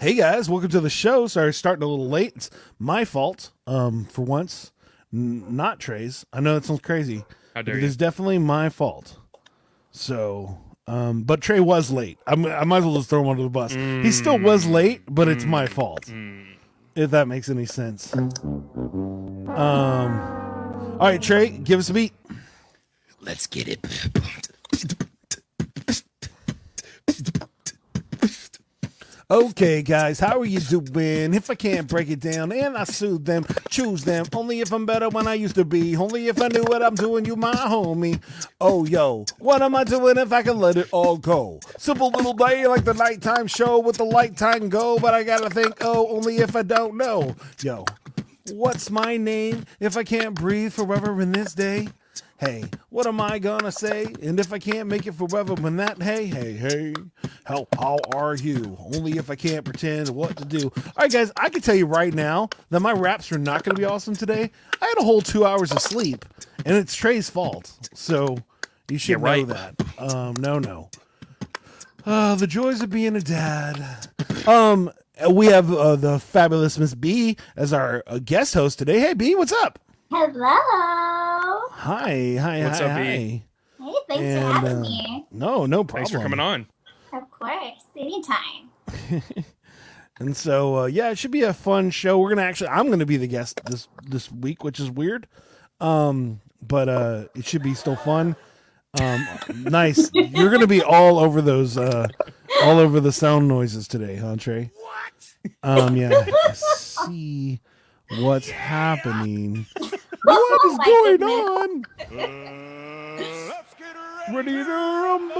Hey guys, welcome to the show. Sorry, starting a little late. It's my fault. Um, for once, N- not Trey's. I know that sounds crazy. How but dare It you. is definitely my fault. So, um, but Trey was late. I'm, I might as well just throw him under the bus. He still was Mm. late, but it's my fault. If that makes any sense. Um. All right, Trey, give us a beat. Let's get it. Okay, guys, how are you doing? If I can't break it down and I soothe them, choose them. Only if I'm better when I used to be. Only if I knew what I'm doing, you my homie. Oh, yo, what am I doing if I can let it all go? Simple little day like the nighttime show with the light time go, but I gotta think, oh, only if I don't know. Yo, what's my name if I can't breathe forever in this day? Hey, what am I gonna say? And if I can't make it forever when that, hey, hey, hey, how, how are you? Only if I can't pretend what to do. All right, guys, I can tell you right now that my raps are not gonna be awesome today. I had a whole two hours of sleep, and it's Trey's fault. So you should right. know that. Um, no, no. Uh, the joys of being a dad. Um, we have uh, the fabulous Miss B as our uh, guest host today. Hey, B, what's up? Hello. Hi, hi, What's hi, up, B? hi. Hey, thanks And, for having uh, me. No, no problem. Thanks for coming on. Of course, anytime. And so, uh, yeah, it should be a fun show. We're gonna actually, I'm gonna be the guest this this week, which is weird, um, but uh, it should be still fun. Um, nice. You're gonna be all over those, uh, all over the sound noises today, huh, Trey? What? Um, yeah. See what's happening. What is my going goodness. on? Ready to rumble.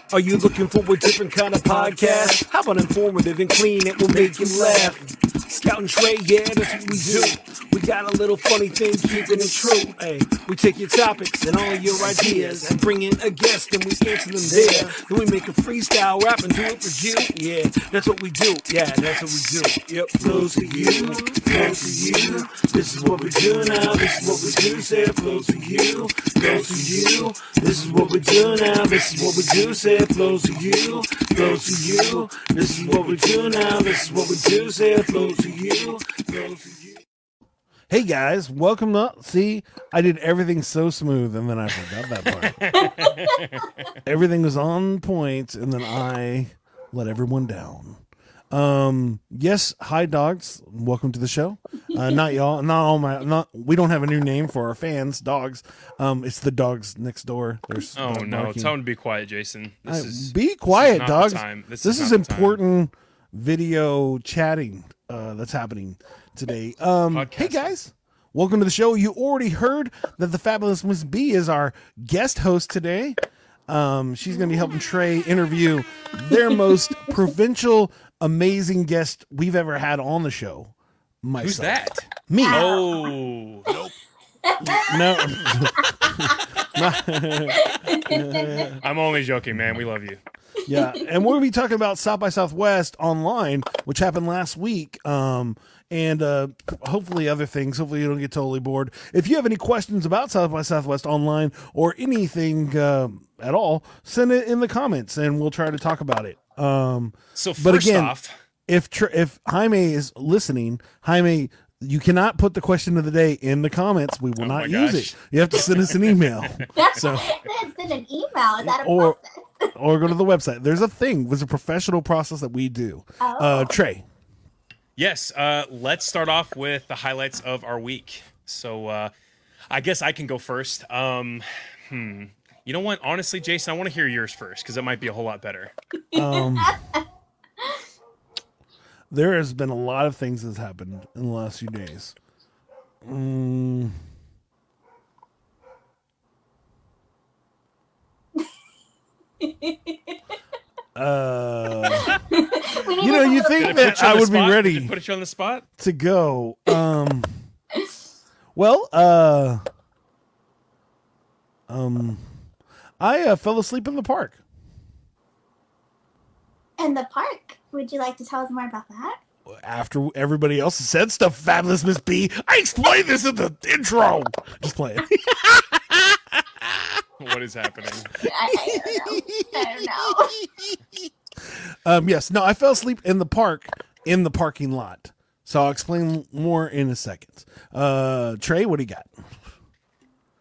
Are you looking for a different kind of podcast? How about informative and clean? It will make you laugh. Scout and Trey, yeah, that's what we do. We got a little funny thing, keeping it true. Hey, we take your topics and all your ideas and bring in a guest and we answer them there. Then we make a freestyle rap and do it for you. Yeah, that's what we do. Yeah, that's what we do. Yep, flows for you, flows for you. This is what we do now. This is what we do. Say it flows for you, flows for you. This is what we do now. This is what we do. Say it flows for you, flows for you. This is what we do now. This is what we do. Say it flows for you, flows for you. Hey guys, welcome up. See, I did everything so smooth and then I forgot that part. everything was on point and then I let everyone down. Um, yes, hi dogs. Welcome to the show. Uh, not y'all, not all my not we don't have a new name for our fans, dogs. Um, it's the dogs next door. There's Oh dog no, barking. tell him to be quiet, Jason. This I- is be quiet, not the dogs. time. This This, is is, not the time. important video chatting uh, that's happening today. Um, hey guys, welcome to the show. You already heard that the fabulous Miss B is our guest host today. Um, she's going to be helping Trey interview their most provincial, amazing guest we've ever had on the show. Myself. Who's that? Me. Oh, nope. No. I'm only joking, man. We love you. yeah, and we're gonna be talking about South by Southwest online, which happened last week. Um, and uh, hopefully other things. Hopefully you don't get totally bored. If you have any questions about South by Southwest online or anything uh, at all, send it in the comments, and we'll try to talk about it. Um, So first But again- off, if tr- if Jaime is listening, Jaime. You cannot put the question of the day in the comments. We will Oh not use it. You have to send us an email. So- send an email. Is that a Or- process? or go to the website. There's a thing. There's a professional process that we do. Oh. Uh, Trey. yes, uh, let's start off with the highlights of our week. So uh, I guess I can go first. Um, hmm. You know what? Honestly, Jason, I want to hear yours first because it might be a whole lot better. Um, there has been a lot of things that's happened in the last few days. Mm. Uh, you know, you think that you I would be spot? Did ready it Put you on the spot. to go. Um, well, uh, um, I uh, fell asleep in the park. in the park. Would you like to tell us more about that? after everybody else said stuff, fabulous Miss B. I explained this in the intro. Just play it. What is happening? I, I don't know. I don't know. Um, yes, no, I fell asleep in the park in the parking lot. So I'll explain more in a second. Uh, Trey, what do you got?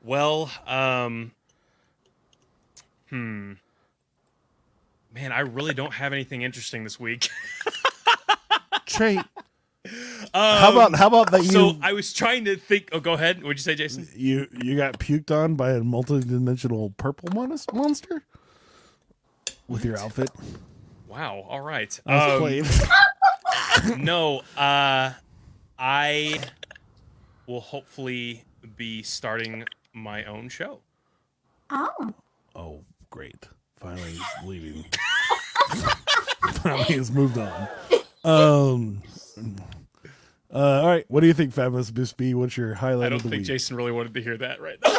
Well, um, hmm, man, I really don't have anything interesting this week. Trey, how about how about that you Um, So I was trying to think. Oh, go ahead. What'd you say, Jason? you you got puked on by a multi-dimensional purple monster with your outfit? Wow. All right. Um, no, uh, I will hopefully be starting my own show. Oh, Oh, great! Finally, he's leaving. Finally, he's moved on. Um. Uh, all right. What do you think, Fabulous Miss B? What's your highlight I don't of the think week? Jason really wanted to hear that right now.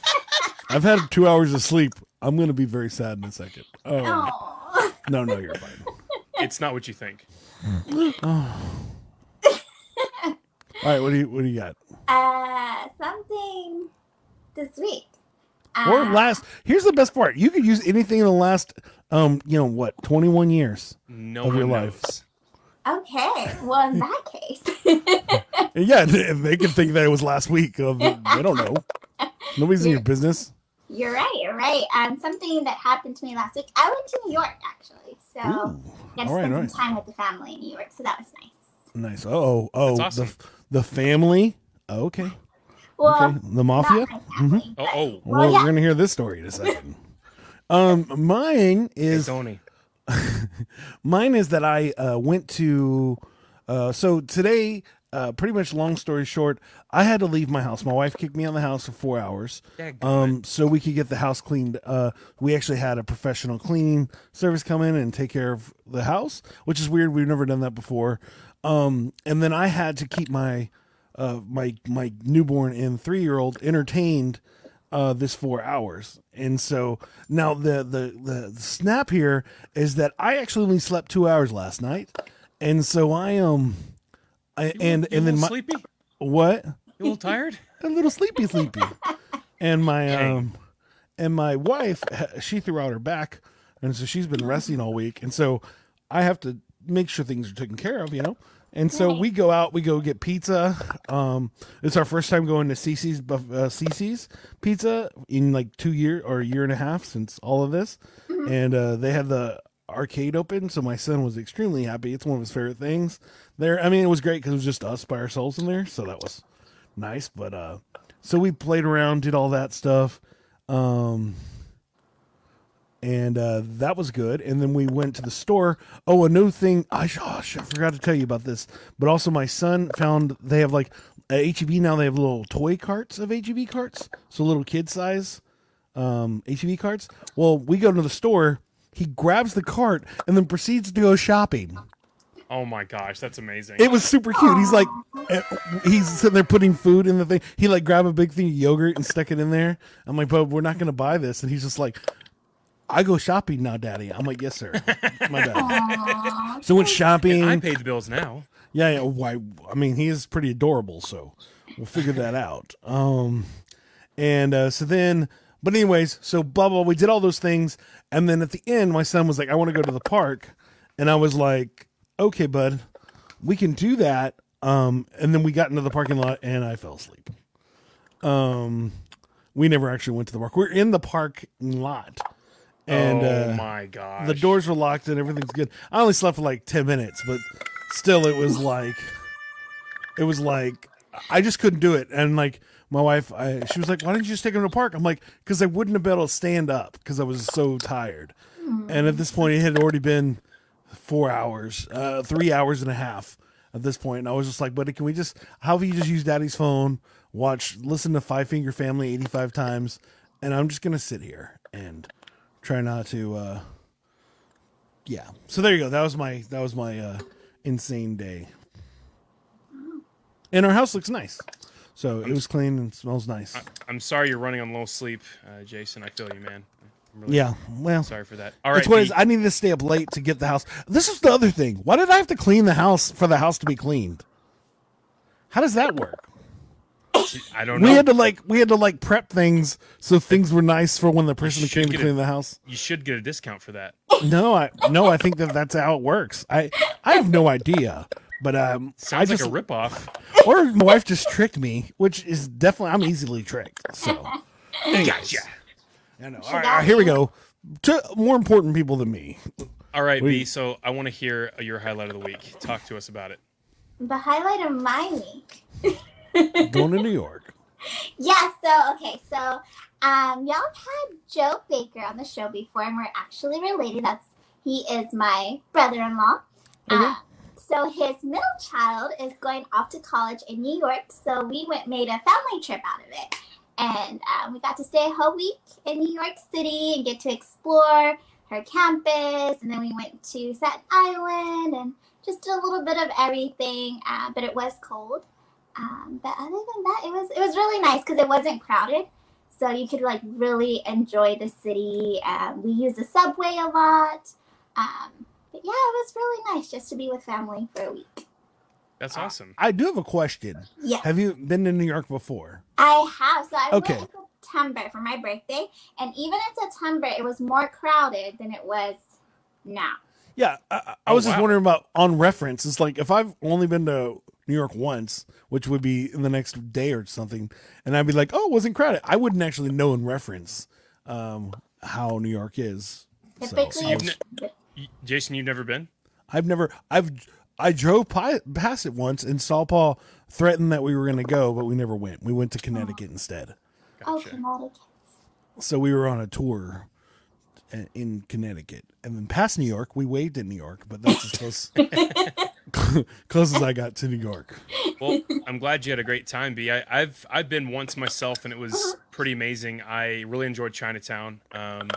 I've had two hours of sleep. I'm going to be very sad in a second. Um, oh. no, no, you're fine. it's not what you think. All right. What do you What do you got? Uh, something this week. Or Uh, last. Here's the best part. You could use anything in the last, um, you know what, 21 years. No Of one your knows. life. Okay, well, in that case, yeah, they they could think that it was last week. Uh, they they don't know. Nobody's in your business. you're right. You're right. Um, something that happened to me last week. I went to New York actually, so Ooh. got to All right, spend all right. some time with the family in New York. So that was nice. Nice. Oh, oh, That's awesome. the the family. Okay. Well, okay. The mafia. not my family, Oh, but- oh, Well, Well, yeah. we're gonna hear this story in a second. um, mine is Tony. mine is that I uh, went to. Uh, so today, uh, pretty much long story short, I had to leave my house. My wife kicked me out of the house for four hours. Um, so we could get the house cleaned. Uh, we actually had a professional cleaning service come in and take care of the house, which is weird. We've never done that before. Um, and then I had to keep my uh, my my newborn and three year old entertained uh, this four hours. And so now the, the the snap here is that I actually only slept two hours last night, and so I um, I, and You and then my sleepy? what? You a little tired? a little sleepy sleepy. And my um and my wife she threw out her back. And so she's been resting all week. And so i have to make sure things are taken care of you know and so we go out we go get pizza. Um it's our first time going to Cicis uh, Cicis pizza in like two year or a year and a half since all of this. And uh they had the arcade open so my son was extremely happy. It's one of his favorite things there. I mean it was great because it was just us by ourselves in there so that was nice but uh so we played around did all that stuff. Um and uh that was good and then we went to the store oh a new thing i, sh- oh, I forgot to tell you about this but also my son found they have like at heb now they have little toy carts of heb carts so little kid size um heb carts well we go to the store he grabs the cart and then proceeds to go shopping Oh my gosh, that's amazing. it was super cute. He's like, eh, he's sitting there putting food in the thing. He like grabbed a big thing of yogurt and stuck it in there. I'm like, but we're not gonna buy this. And he's just like, I go shopping now, Daddy. I'm like, yes, sir. My bad. Aw, So went shopping. I paid the bills now. Yeah, yeah. Why? I mean, he is pretty adorable, so we'll figure that out. Um, and uh, so then, but anyways, so blah blah. We did all those things, and then at the end, my son was like, "I want to go to the park," and I was like, "Okay, bud, we can do that." Um, and then we got into the parking lot, and I fell asleep. Um, we never actually went to the park. We're in the parking lot, and oh uh, my gosh. the doors were locked and everything's good. I only slept for like 10 minutes, but still it was like it was like I just couldn't do it. And like my wife, I, she was like, "Why didn't you just take him to the park?" I'm like, "Cuz I wouldn't have been able to stand up cuz I was so tired." And at this point it had already been 4 hours, uh 3 hours and a half at this point. And I was just like, "Buddy, can we just how about you just use daddy's phone, watch listen to Five Finger Family 85 times, and I'm just going to sit here and try not to uh yeah so there you go that was my that was my uh insane day and our house looks nice so it was clean and smells nice I'm sorry you're running on low sleep, uh, Jason. I feel you, man. Really yeah well sorry for that. All right. what is. I needed to stay up late to get the house. This is the other thing. Why did I have to clean the house for the house to be cleaned? How does that work? I don't We know. had to like we had to like prep things so things were nice for when the person came to clean it. the house. you should get a discount for that. No, I no, I think that that's how it works. I I have no idea, but um, I Sounds just like a ripoff. or my wife just tricked me, which is definitely I'm easily tricked. So, Gotcha. I know. All She right, got all right, here we go. To more important people than me. All right, Wait. B. So I want to hear your highlight of the week. Talk to us about it. The highlight of my week. Going to New York. Yeah, so okay, so um y'all have had Joe Baker on the show before and we're actually related. That's he is my brother-in-law. Okay. Uh, so his middle child is going off to college in New York, so we went made a family trip out of it. And um, we got to stay a whole week in New York City and get to explore her campus. And then we went to Staten Island and just did a little bit of everything. Uh, but it was cold. Um, but other than that, it was it was really nice because it wasn't crowded, so you could like really enjoy the city. Um, we used the subway a lot. Um, but yeah, it was really nice just to be with family for a week. That's awesome. I do have a question. Yeah, Have you been to New York before? I have. So I Okay. went in September for my birthday, and even in September, it was more crowded than it was now. Yeah, I, I- I Oh, was just wondering about on reference. It's like if I've only been to New York once, which would be in the next day or something, and I'd be like, "Oh, it wasn't crowded." I wouldn't actually know in reference um, how New York is. Typically, I you've was- ne- Jason, you've never been? I've never, I've, I drove pi- past it once, and Saul Paul threatened that we were going to go, but we never went. We went to Connecticut instead. oh, Connecticut. So we were on a tour uh, in Connecticut, and then past New York, we waved in New York, but that's as close, close as I got to New York. Well, I'm glad you had a great time, B. I, I've I've been once myself, and it was pretty amazing. I really enjoyed Chinatown. Um,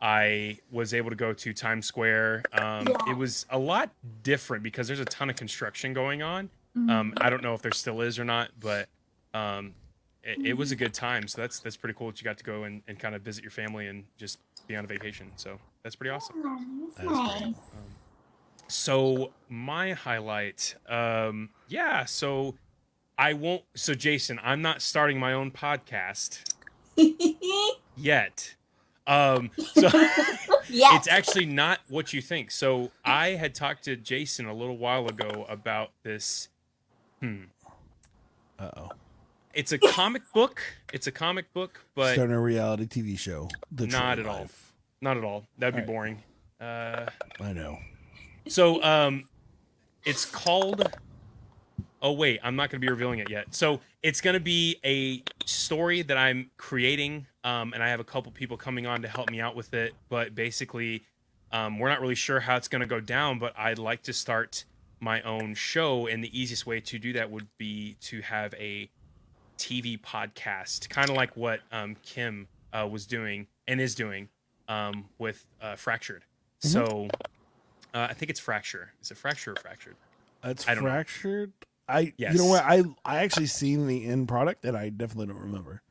I was able to go to Times Square. Um, Yeah. It was a lot different because there's a ton of construction going on. Mhm. Um, I don't know if there still is or not, but um, it, it was a good time. So that's that's pretty cool that you got to go and, and kind of visit your family and just be on a vacation. So that's pretty awesome. Oh, that's That is great. nice. So my highlight, um, yeah. So I won't. So Jason, I'm not starting my own podcast yet. Um, so yes. it's actually not what you think. So I had talked to Jason a little while ago about this. Hmm. Uh oh. It's a comic book. It's a comic book, but Starting a reality TV show. The Not True at all. Not at all. That'd be All right. boring. Uh, I know. So um it's called Oh wait, I'm not going to be revealing it yet. So it's going to be a story that I'm creating um and I have a couple people coming on to help me out with it, but basically um we're not really sure how it's going to go down, but I'd like to start my own show and the easiest way to do that would be to have a TV podcast, kind of like what um Kim uh, was doing and is doing um with uh, Fractured. Mm-hmm. So uh, I think it's fracture. Is it fracture or fractured? It's I don't know. fractured. I you know what I I actually seen the end product and I definitely don't remember.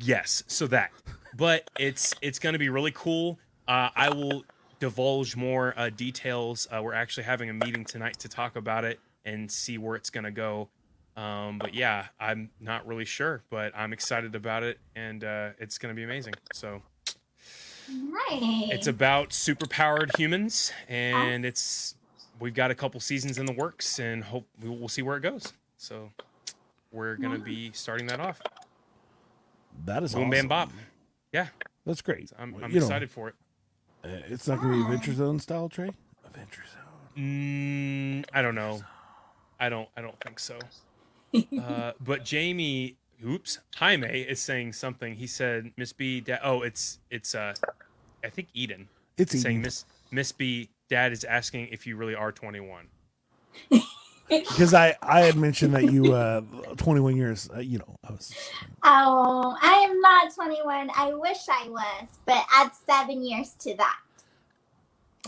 Yes. So that, but it's it's going to be really cool. Uh, I will divulge more uh, details. Uh, we're actually having a meeting tonight to talk about it and see where it's going to go. Um, but yeah, I'm not really sure, but I'm excited about it, and uh, it's going to be amazing. So nice. it's about superpowered humans, and it's we've got a couple seasons in the works, and hope we'll, we'll see where it goes. So we're going to be starting that off. That is Boom, awesome. bam, bop. Yeah, That's great. I'm, I'm You know, excited for it. uh, it's not going to be Adventure Zone style, Trey. Adventure Zone. Mm, I don't know. I don't. I don't think so. uh, but Jamie, oops, Jaime is saying something. He said, "Miss B, da- oh, it's it's uh, I think Eden It's saying Eden. Miss Miss B, Dad is asking if you really are 21." because I I had mentioned that you uh 21 years. Uh, you know, I was Oh, I am not 21. I wish I was, but add seven years to that.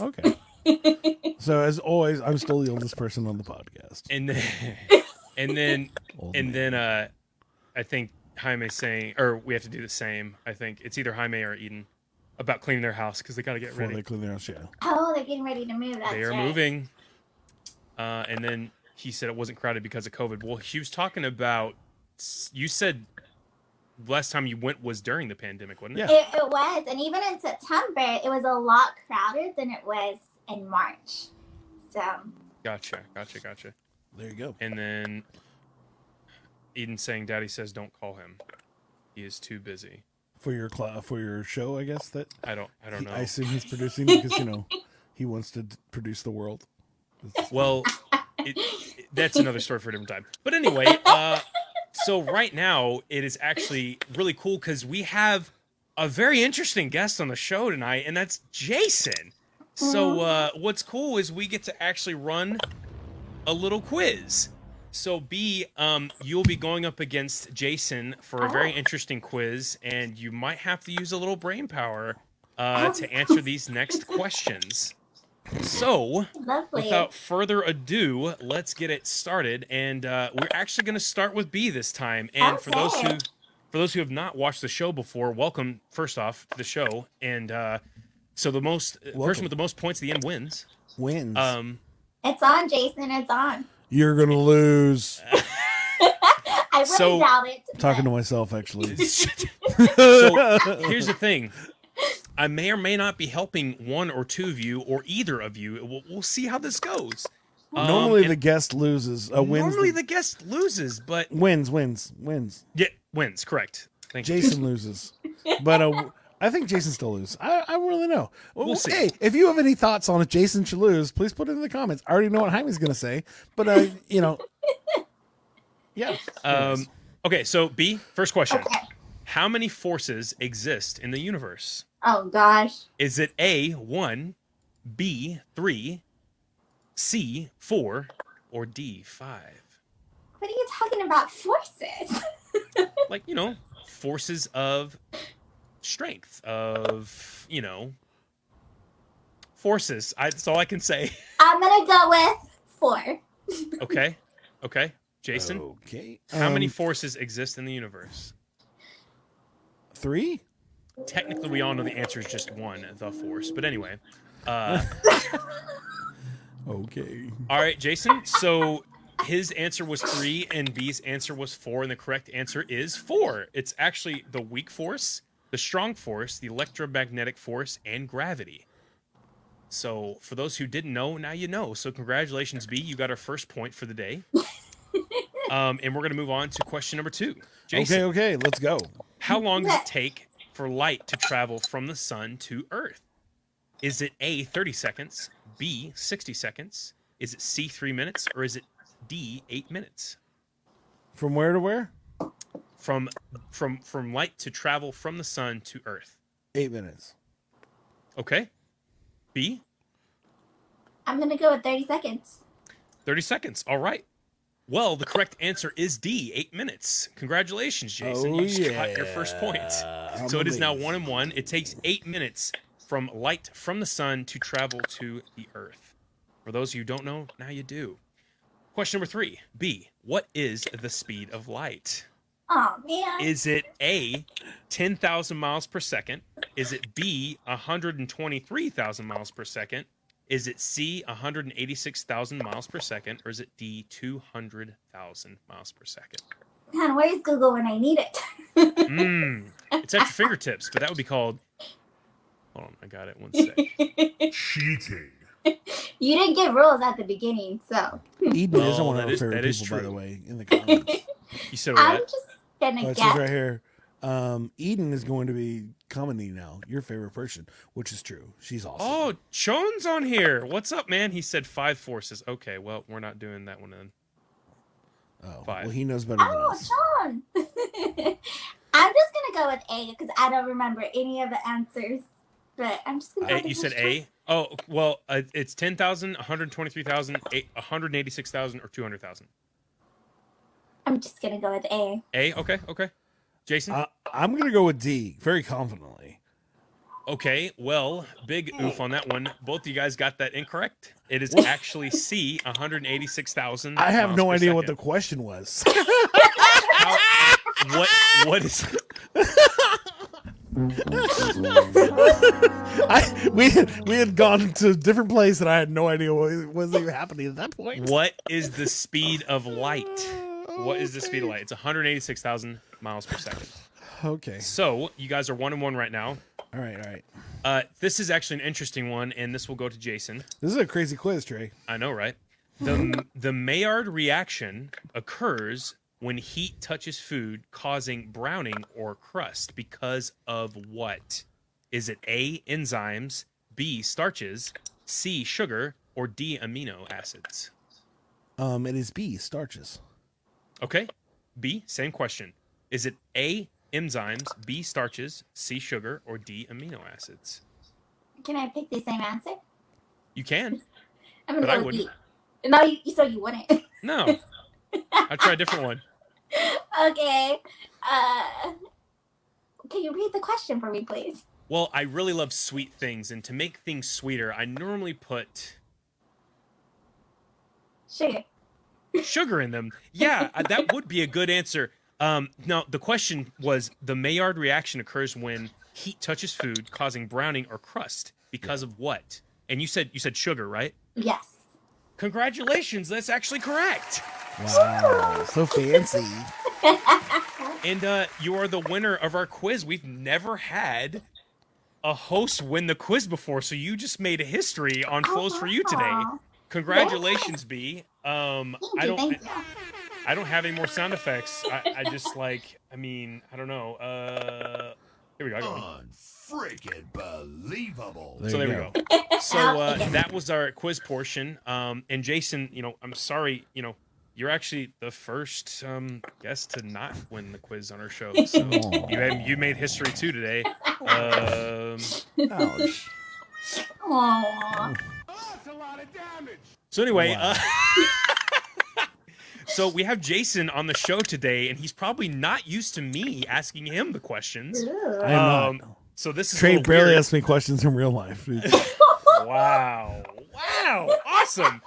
okay. so as always, I'm still the oldest person on the podcast. And then, and then, Old and man. then, uh, I think Jaime's saying, or we have to do the same. I think it's either Jaime or Eden about cleaning their house because they got to get before ready. they clean their house, yeah. Oh, they're getting ready to move. That's they are right. moving. Uh, and then he said it wasn't crowded because of COVID. Well, he was talking about you said last time you went was during the pandemic, wasn't it? Yeah. It, it was, and even in September, it was a lot crowded than it was in March. So Gotcha, gotcha, gotcha. There you go. And then Eden saying, "Daddy says don't call him. He is too busy." For your cl- for your show, I guess that I don't, I don't he- know. I assume he's producing because you know he wants to d- produce the world. This Well, it, it- that's another story for a different time. But anyway, uh, so right now it is actually really cool because we have a very interesting guest on the show tonight, and that's Jason. So uh, what's cool is we get to actually run a little quiz. So B, um, you'll be going up against Jason for a very interesting quiz, and you might have to use a little brain power uh, to answer these next questions. So, lovely. without further ado, let's get it started. And uh, we're actually going to start with B this time. And for those who, for those who have not watched the show before, welcome first off to the show. And uh, so the most uh, Welcome. person with the most points at the end wins. wins. Um, it's on, Jason. It's on. You're gonna lose. I really So- doubt it. Talking to myself, actually. so here's the thing. I may or may not be helping one or two of you, or either of you. We'll, we'll see how this goes. Um, Normally, and the guest loses. Uh, wins. normally the, the guest loses, but wins, wins, wins. yeah, wins. Correct. Thank you. Jason loses, but uh, I think Jason still loses. I, I don't really know. Well, We'll see. Hey, if you have any thoughts on if Jason should lose, please put it in the comments. I already know what Jaime's going to say, but uh, you know, yeah. Um, okay, so B, first question. Okay. How many forces exist in the universe? Oh gosh. Is it A, 1, B, 3, C, 4, or D, 5? What are you talking about? Forces. Like, you know, forces of strength, of, you know, forces. I, that's all I can say. I'm gonna go with four. Okay, okay. Jason, Okay. how many Um, forces exist in the universe? Three. Technically, we all know the answer is just one, the force. But anyway, uh, Okay. All right, Jason. So his answer was three, and B's answer was four, and the correct answer is four. It's actually the weak force, the strong force, the electromagnetic force, and gravity. So for those who didn't know, now you know. So congratulations, B. You got our first point for the day. Um, and we're gonna move on to question number two. Jason, Okay. Okay. Let's go. how long does it take for light to travel from the sun to Earth? Is it A, 30 seconds, B, 60 seconds? Is it C, 3 minutes, or is it D, 8 minutes? From where to where? From from from light to travel from the sun to Earth. Eight minutes. Okay. B, I'm gonna go with 30 seconds. 30 seconds. All right. Well, the correct answer is D, 8 minutes. Congratulations, Jason. Oh, you just got your first oh, point. I'm So it is now one and one. It takes eight minutes from light from the sun to travel to the earth. For those of you who don't know, now you do. Question number three B. What is the speed of light? Oh man. Is it A, 10,000 miles per second? Is it B, 123,000 miles per second? Is it C, 186,000 miles per second? Or is it D, 200,000 miles per second? Man, where's Google when I need it? Mmm. It's at your fingertips, but that would be called. Hold on, I got it. One sec. Cheating. you didn't give rules at the beginning, so Eden oh, is Oh, one of that our is- favorite that is people, by the true. way, in the comments. You said I'm just gonna Oh, it guess. right here. Um, Eden is going to be commenting now. Your favorite person, which is true. She's awesome. Oh, Chon's on here. What's up, man? He said five forces. Okay, well, we're not doing that one then. Oh, five. well, he knows better Oh, us. Sean. I'm just gonna go with A because I don't remember any of the answers. But I'm just gonna. go A, you said first A? Oh, well, uh, it's 10,000, 123,000, eight- 186,000, or 200,000. one. I'm just gonna go with A. A? Okay, okay. Jason? I, I'm going to go with D very confidently. Okay, well, big oof on that one. Both of you guys got that incorrect. It is actually C, 186,000. I have no per idea what the question was. How, what what is I we had, we had gone to a different place and I had no idea what was even happening at that point. what is the speed of light? What is the speed of light? It's 186,000 miles per second. Okay. So you guys are one and one right now. All right. All right. Uh, this is actually an interesting one, and this will go to Jason. This is a crazy quiz, Trey. I know, right? The the Maillard reaction occurs when heat touches food, causing browning or crust. Because of what? Is it A. Enzymes, B. Starches, C. Sugar, or D. Amino acids? Um, it is B starches. Okay. B. Same question. Is it A. Enzymes, B. Starches, C. Sugar, or D. Amino acids? Can I pick the same answer? You can. I'm gonna But I go with wouldn't. B. No, you, so you wouldn't. No. I'll try a different one. okay. Uh, can you read the question for me, please? Well, I really love sweet things, and to make things sweeter, I normally put Sugar. Sugar in them. Yeah, uh, that would be a good answer. Um, no, the question was the Maillard reaction occurs when heat touches food, causing browning or crust. Because of what? And you said you said sugar, right? Yes. Congratulations, that's actually correct. Wow. so fancy. And uh, you are the winner of our quiz. We've never had a host win the quiz before, so you just made a history on flows for you today. Aw. Congratulations, B. Um, Thank I don't. Thank. I don't have any more sound effects. I, I just like, I mean, I don't know. Uh, here we go. I got. Unfreaking believable. so there you we go. So uh, that was our quiz portion. Um, and Jason, you know, I'm sorry, you know, you're actually the first um, guest to not win the quiz on our show. So you had, you made history too today. Um, Ouch. Aw. That's a lot of damage. so anyway, Wow. uh, so we have Jason on the show today, and he's probably not used to me asking him the questions. I am Um, not. So this is a Trey barely weird. asks me questions in real life. Wow. Wow. Awesome.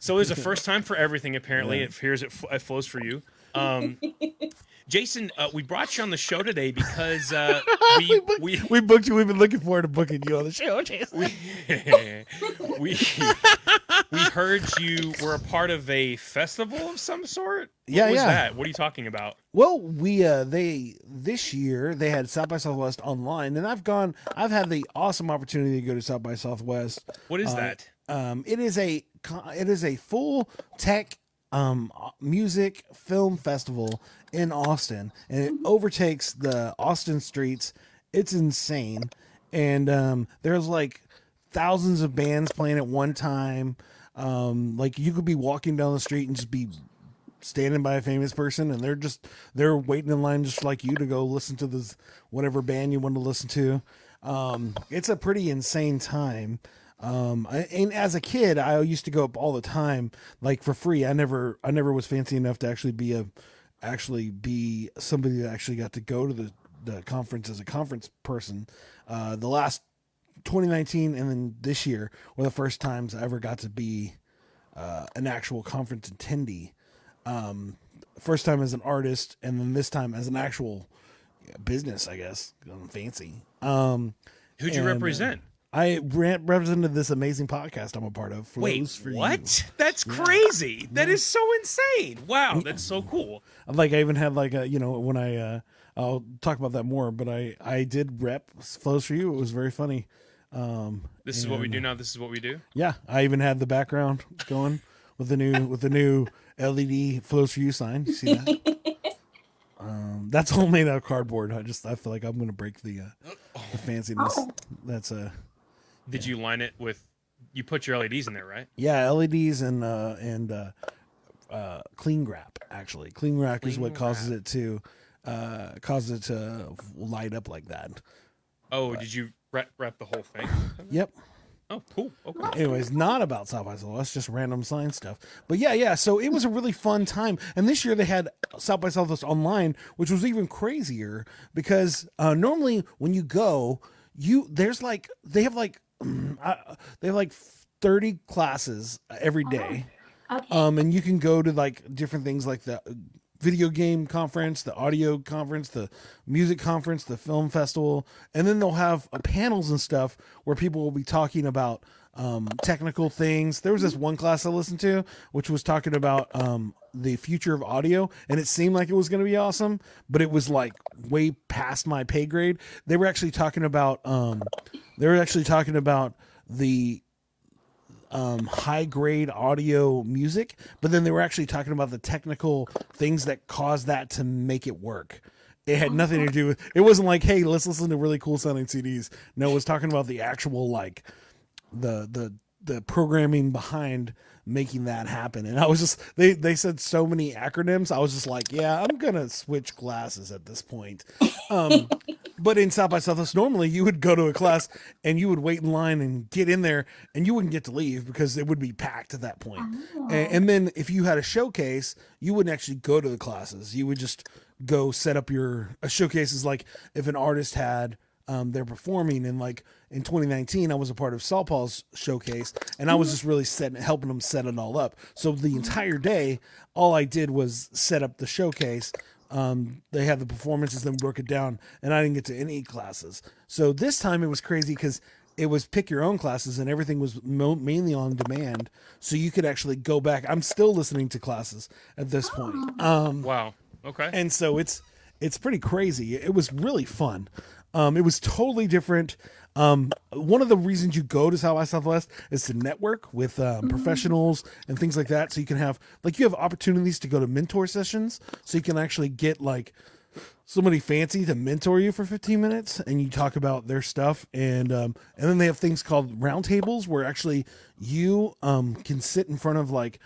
So it's a first time for everything, apparently. Yeah. It appears it, f- it flows for you. Um, Jason, uh, we brought you on the show today because uh, we, booked- we, we booked you. We've been looking forward to booking you on the show, Jason. we, we, we heard you were a part of a festival of some sort. What Yeah, was yeah. that? What are you talking about? Well, we uh they this year they had South by Southwest online, and I've gone. I've had the awesome opportunity to go to South by Southwest. What is Uh, that? Um, it is a it is a full tech um music film festival in Austin, and it overtakes the Austin streets. It's insane, and um, there's like thousands of bands playing at one time. Um, like you could be walking down the street and just be standing by a famous person and they're just they're waiting in line just like you to go listen to this whatever band you want to listen to um it's a pretty insane time um I, and as a kid i used to go up all the time like for free i never i never was fancy enough to actually be a actually be somebody that actually got to go to the the conference as a conference person uh the last 2019 and then this year were the first times i ever got to be uh, an actual conference attendee um first time as an artist and then this time as an actual business i guess I'm fancy um Who'd you and, uh, represent? I re- represented this amazing podcast i'm a part of Wait, Flows for You. what? That's crazy. That is so insane. Wow, that's so cool. like i even had like a you know when i uh i'll talk about that more but i i did rep flows for you it was very funny um This is what we do now. This is what we do. yeah i even had the background going with the new with the new led flows for you sign you see that um that's all made out of cardboard i just i feel like i'm gonna break the uh the fanciness Oh. that's uh Did you line it with? You put your LEDs in there, right? yeah leds and uh and uh uh clean wrap actually clean wrap is Clean what causes wrap. it to uh causes it to light up like that Oh, did you wrap, wrap the whole thing? yep Oh, cool. Okay. anyways, not about South by Southwest, just random science stuff. But yeah, yeah. So it was a really fun time, and this year they had South by Southwest online, which was even crazier because uh, normally when you go, you there's like they have like uh, they have like thirty classes every day. Okay. Um, and you can go to like different things like the video game conference, the audio conference, the music conference, the film festival, and then they'll have uh, panels and stuff where people will be talking about um, technical things. There was this one class I listened to, which was talking about um, the future of audio, and it seemed like it was going to be awesome, but it was like way past my pay grade. They were actually talking about, um, they were actually talking about the um, high grade audio music, but then they were actually talking about the technical things that caused that to make it work. It had nothing to do with. It wasn't like, hey, let's listen to really cool sounding CDs. No, it was talking about the actual like the the the programming behind making that happen. And I was just they they said so many acronyms. I was just like, yeah, I'm gonna switch classes at this point. Um, but in South by Southwest, normally you would go to a class and you would wait in line and get in there, and you wouldn't get to leave because it would be packed at that point. And, and then if you had a showcase, you wouldn't actually go to the classes. You would just go set up your a showcase is like if an artist had um, they're performing and like in 2019 i was a part of saul paul's showcase and i was just really setting helping them set it all up so the entire day all i did was set up the showcase um, they had the performances then broke it down and i didn't get to any classes so this time it was crazy because it was pick your own classes and everything was mo- mainly on demand so you could actually go back i'm still listening to classes at this point um, Wow. Okay. and so it's it's pretty crazy. It was really fun. Um, it was totally different. Um, one of the reasons you go to South by Southwest is to network with um, professionals and things like that. So you can have like you have opportunities to go to mentor sessions, so you can actually get like somebody fancy to mentor you for 15 minutes and you talk about their stuff and um, and then they have things called roundtables where actually you um, can sit in front of like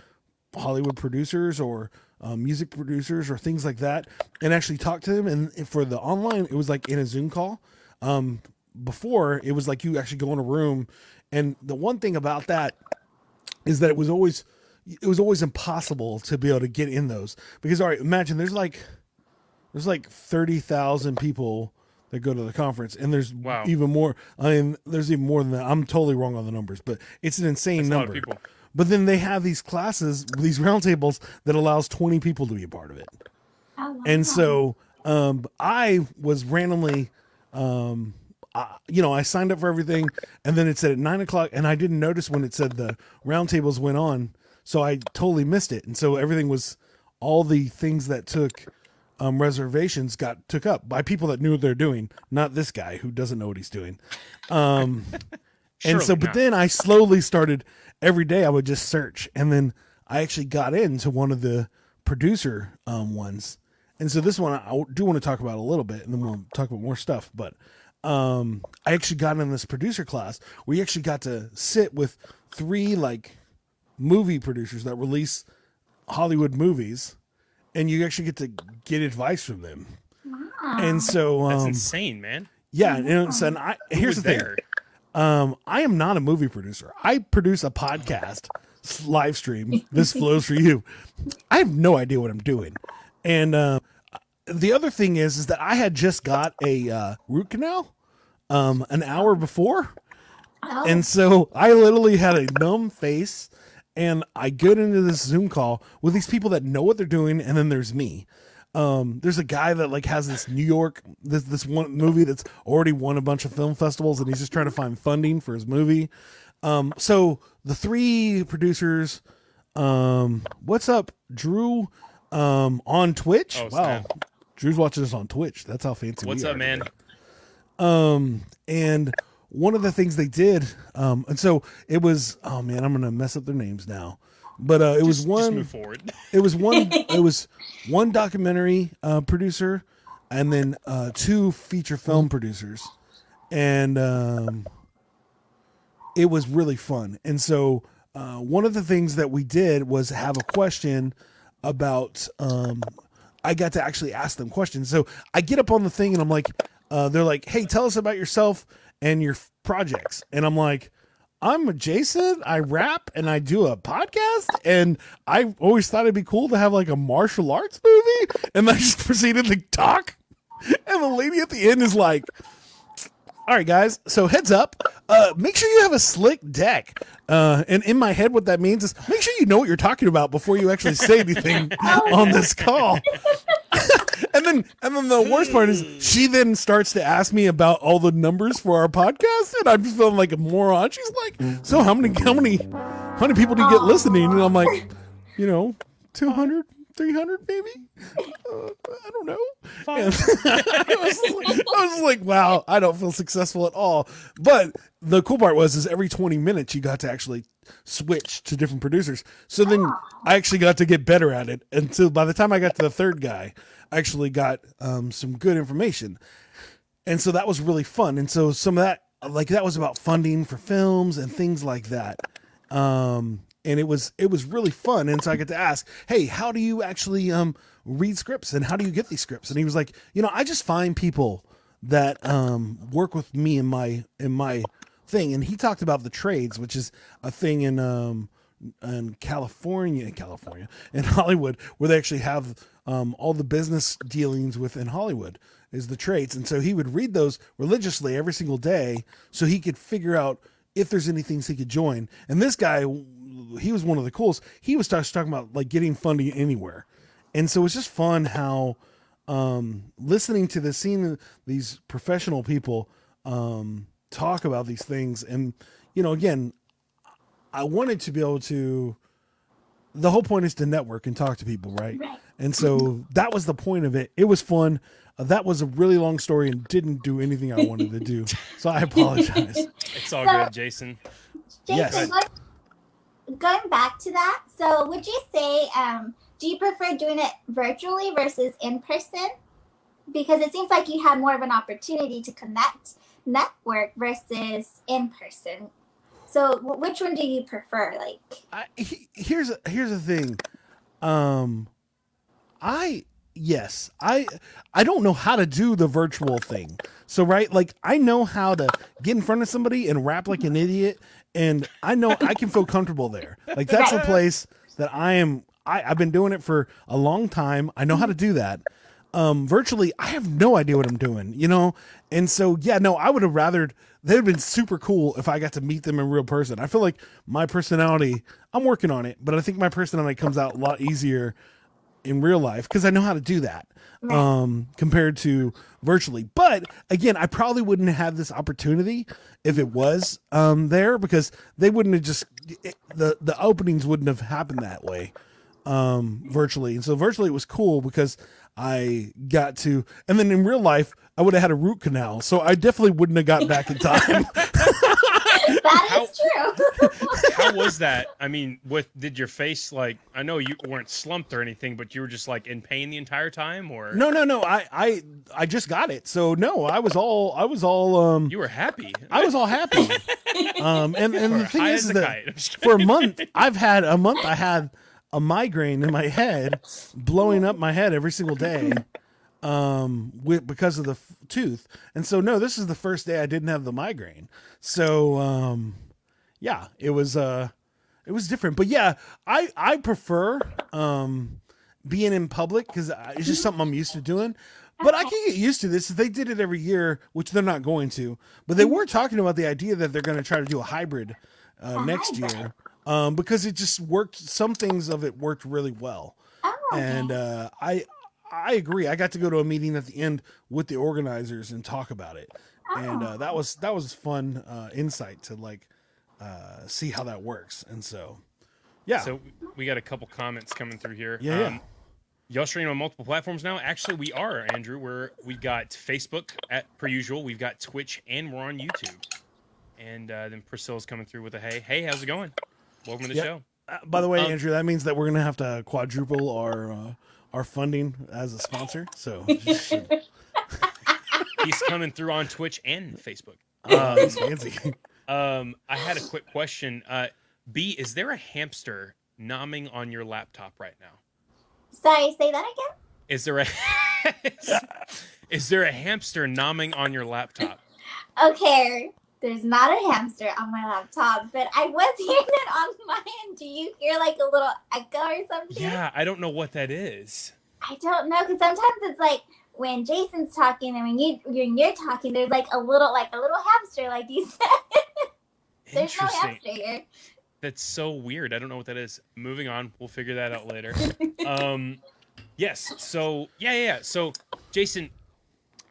Hollywood producers or um, music producers or things like that and actually talk to them. And for the online, it was like in a Zoom call. Um, before it was like you actually go in a room, and the one thing about that is that it was always it was always impossible to be able to get in those because all right, imagine there's like there's like thirty thousand people that go to the conference, and there's Wow. even more. I mean, there's even more than that. I'm totally wrong on the numbers, but it's an insane That's number. But then they have these classes, these roundtables that allows 20 people to be a part of it. Oh, wow. And so um, I was randomly, um, I, you know, I signed up for everything, and then it said at nine o'clock, and I didn't notice when it said the roundtables went on, so I totally missed it. And so everything was all the things that took um, reservations got took up by people that knew what they're doing, not this guy who doesn't know what he's doing. Um, and so, Surely but then I slowly started every day. I would just search, and then I actually got into one of the producer um, ones. And so this one I do want to talk about a little bit, and then we'll talk about more stuff. But um, I actually got in this producer class We actually got to sit with three like movie producers that release Hollywood movies, and you actually get to get advice from them. And so, That's um, insane, man. yeah, and so and I, Who here's the was thing. Um, I am not a movie producer. I produce a podcast live stream. This flows for you. I have no idea what I'm doing. And uh, the other thing is, is that I had just got a uh, root canal um, an hour before, Oh, and so I literally had a numb face. And I get into this Zoom call with these people that know what they're doing, and then there's me um there's a guy that like has this new york this this one movie that's already won a bunch of film festivals and he's just trying to find funding for his movie um so the three producers um what's up drew um on twitch Oh, wow snap. drew's watching us on twitch that's how fancy What's we up, are man? today. um and one of the things they did um and so it was oh man i'm gonna mess up their names now but uh it was one just move forward. it was one it was one documentary uh, producer and then uh, two feature film producers. And um, it was really fun. And so uh, one of the things that we did was have a question about um, i got to actually ask them questions. So i get up on the thing and i'm like uh, they're like hey tell us about yourself and your f- projects. And i'm like I'm Jason. I rap and I do a podcast, and I always thought it'd be cool to have like a martial arts movie. And I just proceeded to talk, and the lady at the end is like, "All right, guys. So heads up, uh, make sure you have a slick deck. Uh, and in my head, what that means is make sure you know what you're talking about before you actually say anything on this call. and then, and then the worst part is she then starts to ask me about all the numbers for our podcast, and I'm just feeling like a moron. She's like, "So how many, how many, how many people do you get listening?" And I'm like, you know, 200, 300 maybe. Uh, I don't know. I, was like, I was like, wow, I don't feel successful at all. But the cool part was, is every 20 minutes you got to actually switch to different producers. So then I actually got to get better at it. And so by the time I got to the third guy, I actually got um, some good information. And so that was really fun. And so some of that, like that was about funding for films and things like that. Um, and it was it was really fun. And so I get to ask, hey, how do you actually um, read scripts and how do you get these scripts? And he was like, you know, I just find people that um, work with me in my in my thing. And he talked about the trades, which is a thing in um, in California, in California, in Hollywood, where they actually have um, all the business dealings within Hollywood is the trades. And so he would read those religiously every single day so he could figure out if there's any things he could join. And this guy, he was one of the coolest. He was talking about like getting funding anywhere. And so it's just fun how um, listening to the scene, these professional people um, talk about these things. And, you know, again, I wanted to be able to, the whole point is to network and talk to people, right? Right. And so that was the point of it. It was fun. Uh, that was a really long story and didn't do anything I wanted to do. So I apologize. It's all So- good, Jason. Jason, Yes. Going back to that, so would you say, um, do you prefer doing it virtually versus in person? Because it seems like you had more of an opportunity to connect, network versus in person. So, which one do you prefer? Like, I, he- here's here's the thing. Um, I yes, I I don't know how to do the virtual thing. So right, like I know how to get in front of somebody and rap like an idiot, and I know I can feel comfortable there. Like that's a place that I am. I, I've been doing it for a long time. I know how to do that. Um, virtually, I have no idea what I'm doing, you know? And so, yeah, no, I would have rather, they'd have been super cool if I got to meet them in real person. I feel like my personality, I'm working on it, but I think my personality comes out a lot easier in real life because I know how to do that um, compared to virtually. But again, I probably wouldn't have this opportunity if it was um, there because they wouldn't have just it, the the openings wouldn't have happened that way um, virtually. And so virtually it was cool because I got to, and then in real life I would have had a root canal, so I definitely wouldn't have gotten back in time. that is true. How was that? I mean, what did your face like? I know you weren't slumped or anything, but you were just like in pain the entire time, or no, no, no. I I I just got it, so no, I was all I was all um. you were happy. I was all happy. Um, and, and the thing is that kite. I'm just for a month, I've had a month, I had a migraine in my head, blowing up my head every single day, um, with, because of the f- tooth. And so, no, this is the first day I didn't have the migraine. So, um, yeah, it was, uh, it was different, but yeah, I, I prefer, um, being in public because it's just something I'm used to doing. But I can get used to this. If they did it every year, which they're not going to, but they were talking about the idea that they're going to try to do a hybrid uh, next year um, because it just worked. Some things of it worked really well, Oh, and uh, I I agree. I got to go to a meeting at the end with the organizers and talk about it, and uh, that was that was fun uh, insight to like uh, see how that works. And so, yeah, So we got a couple comments coming through here. Um, Yeah, yeah. Y'all streaming on multiple platforms now? Actually, we are, Andrew. We're we got Facebook at per usual. We've got Twitch and we're on YouTube. And uh, then Priscilla's coming through with a hey, hey, how's it going? Welcome to the Yep. show. Uh, by the way, Um, Andrew, that means that we're gonna have to quadruple our uh, our funding as a sponsor. So, He's coming through on Twitch and Facebook. uh, it's fancy. Um, I had a quick question. Uh, B, is there a hamster nomming on your laptop right now? Sorry, say that again. Is there a is there a hamster nomming on your laptop? Okay, there's not a hamster on my laptop, but I was hearing it on mine. Do you hear like a little echo or something? Yeah, I don't know what that is. I don't know because sometimes it's like when Jason's talking and when you when you're talking, there's like a little like a little hamster, like you said. There's no hamster here. That's so weird. I don't know what that is. Moving on. We'll figure that out later. um, yes. So yeah, yeah. yeah. So Jason,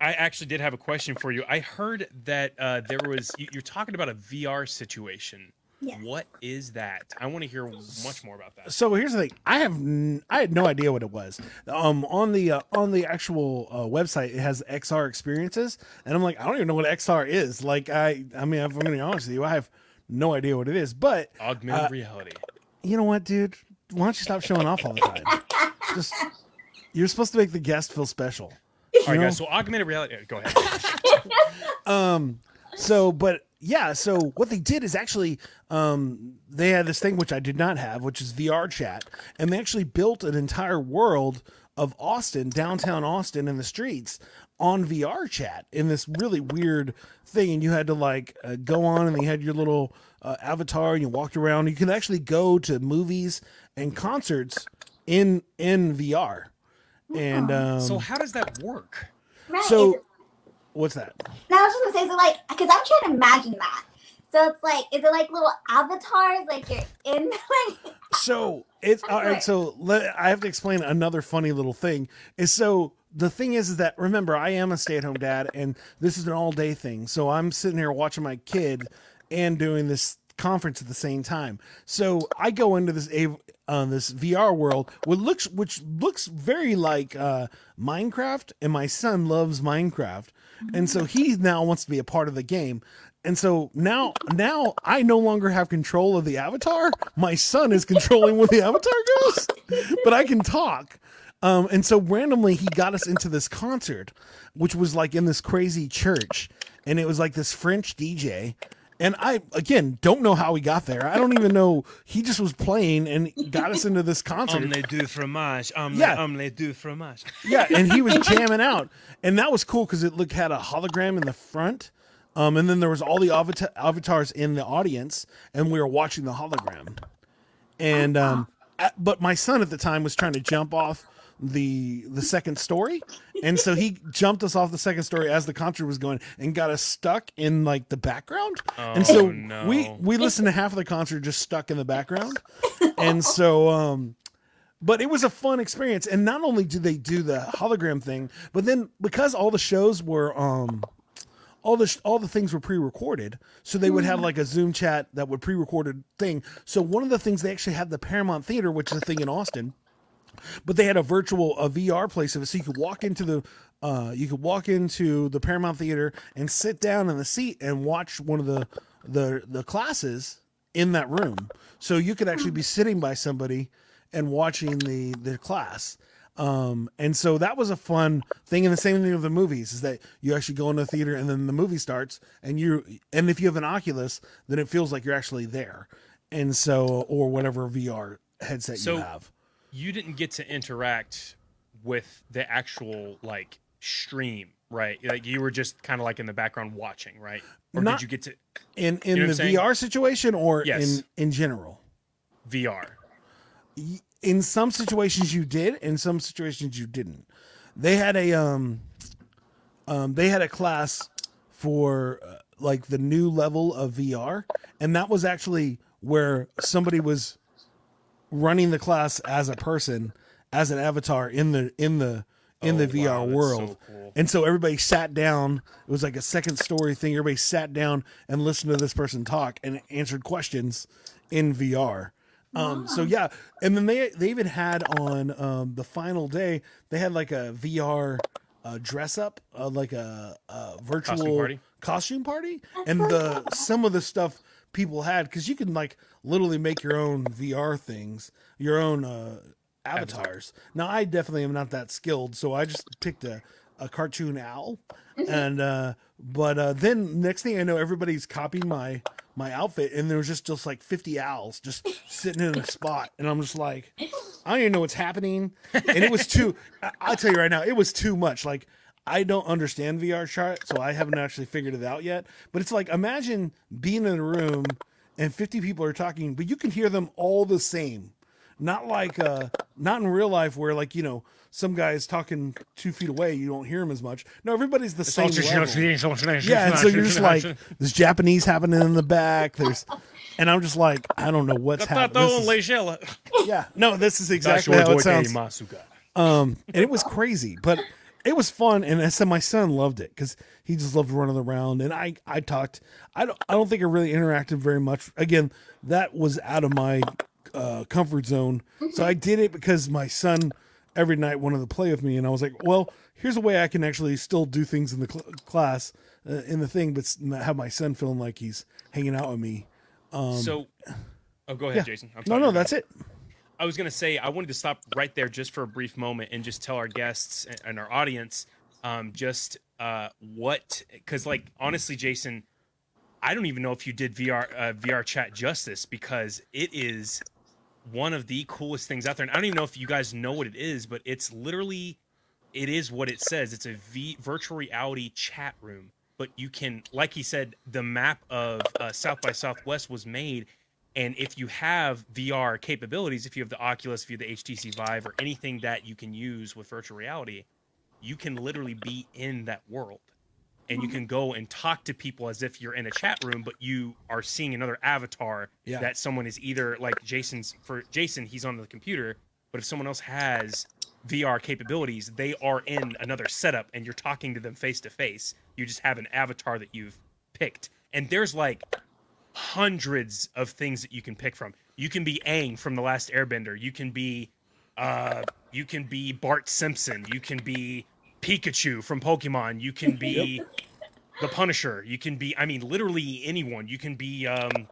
I actually did have a question for you. I heard that uh, there was you, you're talking about a VR situation. Yes. What is that? I want to hear much more about that. So here's the thing. I have n- I had no idea what it was. Um, on the uh, on the actual uh, website, it has XR experiences, and I'm like, I don't even know what XR is. Like, I I mean, if I'm gonna be honest with you, I have no idea what it is. But Augmented Uh, reality. you know what, dude? Why don't you stop showing off all the time? Just you're supposed to make the guest feel special. All right, know- guys. So augmented reality. Go ahead. Um, so, but yeah, so what they did is actually, um, they had this thing which I did not have, which is VR chat, and they actually built an entire world of Austin, downtown Austin, in the streets on VR chat in this really weird thing, and you had to like uh, go on, and you had your little uh, avatar, and you walked around. You can actually go to movies and concerts in in VR, and um, so how does that work? Right. so it- what's that? now I was just gonna say, so like, because I'm trying to imagine that. So it's like, is it like little avatars? Like you're in like. So it's all right. So let, I have to explain another funny little thing. Is so the thing is, is that remember I am a stay at home dad, and this is an all day thing. So I'm sitting here watching my kid and doing this conference at the same time. So I go into this uh, this VR world, which looks which looks very like uh, Minecraft, and my son loves Minecraft, and so he now wants to be a part of the game. And so now, now I no longer have control of the avatar. My son is controlling where the avatar goes, but I can talk. Um, and so randomly, he got us into this concert, which was like in this crazy church, and it was like this French DJ. And I again don't know how he got there. I don't even know. He just was playing and got us into this concert. du fromage. Yeah. Omelette du fromage. Yeah, and he was jamming out, and that was cool because it look had a hologram in the front, um, and then there was all the avata- avatars in the audience, and we were watching the hologram. And um, but my son at the time was trying to jump off the the second story, and so he jumped us off the second story as the concert was going, and got us stuck in like the background. Oh, and so Oh, no. we we listened to half of the concert just stuck in the background, and so um but it was a fun experience. And not only did they do the hologram thing but then because all the shows were um all the sh- all the things were pre-recorded so they would have like a zoom chat that would pre-recorded thing. So one of the things they actually had the paramount theater which is a thing in austin but they had a virtual a VR place of it, so you could walk into the uh, you could walk into the Paramount Theater and sit down in the seat and watch one of the the the classes in that room. So you could actually be sitting by somebody and watching the the class. Um, and so that was a fun thing. And the same thing with the movies is that you actually go into the theater and then the movie starts and you and if you have an Oculus, then it feels like you're actually there. And so or whatever VR headset So- you have. You didn't get to interact with the actual like stream, right? Like you were just kind of like in the background watching, right? Or Not- did you get to in in know the VR situation or Yes. in in general? VR? In some situations you did, in some situations you didn't. They had a um um they had a class for uh, like the new level of VR and that was actually where somebody was running the class as a person as an avatar in the in the in Oh, the VR wow, world. so cool. And so everybody sat down. It was like a second story thing. Everybody sat down and listened to this person talk and answered questions in VR. Um, so yeah, and then they they even had on um, the final day they had like a VR uh, dress up, uh, like a, a virtual Costume party? costume party, and the some of the stuff people had because you can like literally make your own VR things, your own uh, avatars. Now I definitely am not that skilled, so I just picked a, a cartoon owl, and uh, but uh, then next thing I know, everybody's copying my my outfit, and there was just just like fifty owls just sitting in a spot, and I'm just like, I don't even know what's happening, and it was too. I- I'll tell you right now, it was too much. Like I don't understand VR chat, so I haven't actually figured it out yet. But it's like imagine being in a room and 50 people are talking, but you can hear them all the same. not like uh not in real life where like you know some guy is talking two feet away, you don't hear him as much. No, everybody's the same level. Yeah, and so you're just like there's Japanese happening in the back. There's, and I'm just like I don't know what's happening. Yeah, no, this is exactly how it sounds. Um, and it was crazy, but it was fun. And I said my son loved it because he just loved running around. And I, I talked. I don't, I don't think I really interacted very much. Again, that was out of my uh, comfort zone. So I did it because my son every night wanted to play with me, and I was like, well, here's a way I can actually still do things in the cl- class uh, in the thing, but not have my son feeling like he's hanging out with me. so, oh, go ahead, yeah. Jason. I'm No, no, that's it. I was gonna say I wanted to stop right there just for a brief moment and just tell our guests and- and our audience um, just uh, what because like honestly, Jason, I don't even know if you did VR uh, VR chat justice because it is one of the coolest things out there, and I don't even know if you guys know what it is, but it's literally it is what it says. It's a v- virtual reality chat room, but you can, like he said, the map of uh, South by Southwest was made, and if you have VR capabilities, if you have the Oculus, if you have the HTC Vive, or anything that you can use with virtual reality, you can literally be in that world. And you can go and talk to people as if you're in a chat room, but you are seeing another avatar Yeah. that someone is either like Jason's for Jason, he's on the computer, but if someone else has VR capabilities, they are in another setup and you're talking to them face to face. You just have an avatar that you've picked. And there's like hundreds of things that you can pick from. You can be Aang from the last Airbender. You can be uh you can be Bart Simpson. You can be Pikachu from Pokemon. You can be the Punisher. You can be I mean literally anyone. You can be um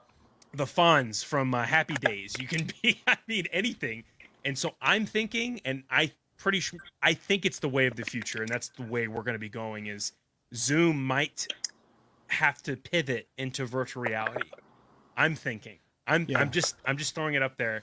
the Fonz from uh, Happy Days. You can be I mean anything. And so I'm thinking and I pretty sure I think it's the way of the future and that's the way we're going to be going is Zoom might have to pivot into virtual reality. I'm thinking. I'm Yeah. I'm just I'm just throwing it up there.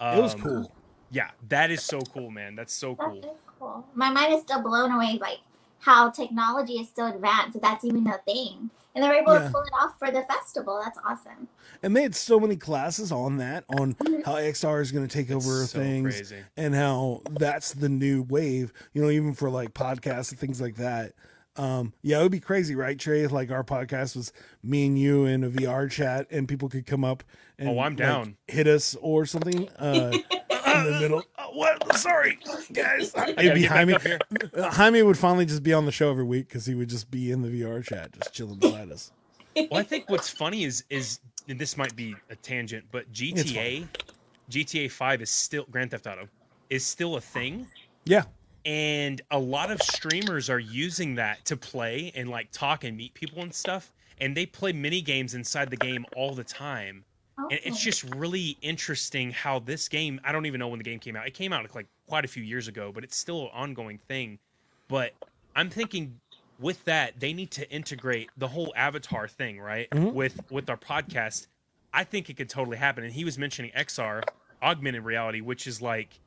It was Um, cool. Yeah, that is so cool, man. That's so That cool. is cool. My mind is still blown away, like how technology is still advanced. That that's even a thing, and they're able Yeah. to pull it off for the festival. That's awesome. and they had so many classes on that on how XR is going to take over so things crazy. and how that's the new wave. You know, even for like podcasts and things like that. Um, yeah, it would be crazy, right, Trey? If, Like our podcast was me and you in a VR chat, and people could come up and Oh, I'm like, down. hit us or something uh, in the middle. Oh, what? Sorry, guys. It'd be Jaime. Uh, Jaime would finally just be on the show every week because he would just be in the VR chat, just chilling beside us. Well, I think what's funny is is and this might be a tangent, but GTA GTA 5 is still Grand Theft Auto is still a thing. Yeah, and a lot of streamers are using that to play and like talk and meet people and stuff. And they play mini games inside the game all the time. And it's just really interesting how this game i don't even know when the game came out. It came out like quite a few years ago but it's still an ongoing thing. But i'm thinking with that they need to integrate the whole avatar thing right Mhm. with with our podcast. I think it could totally happen. And he was mentioning xr augmented reality which is like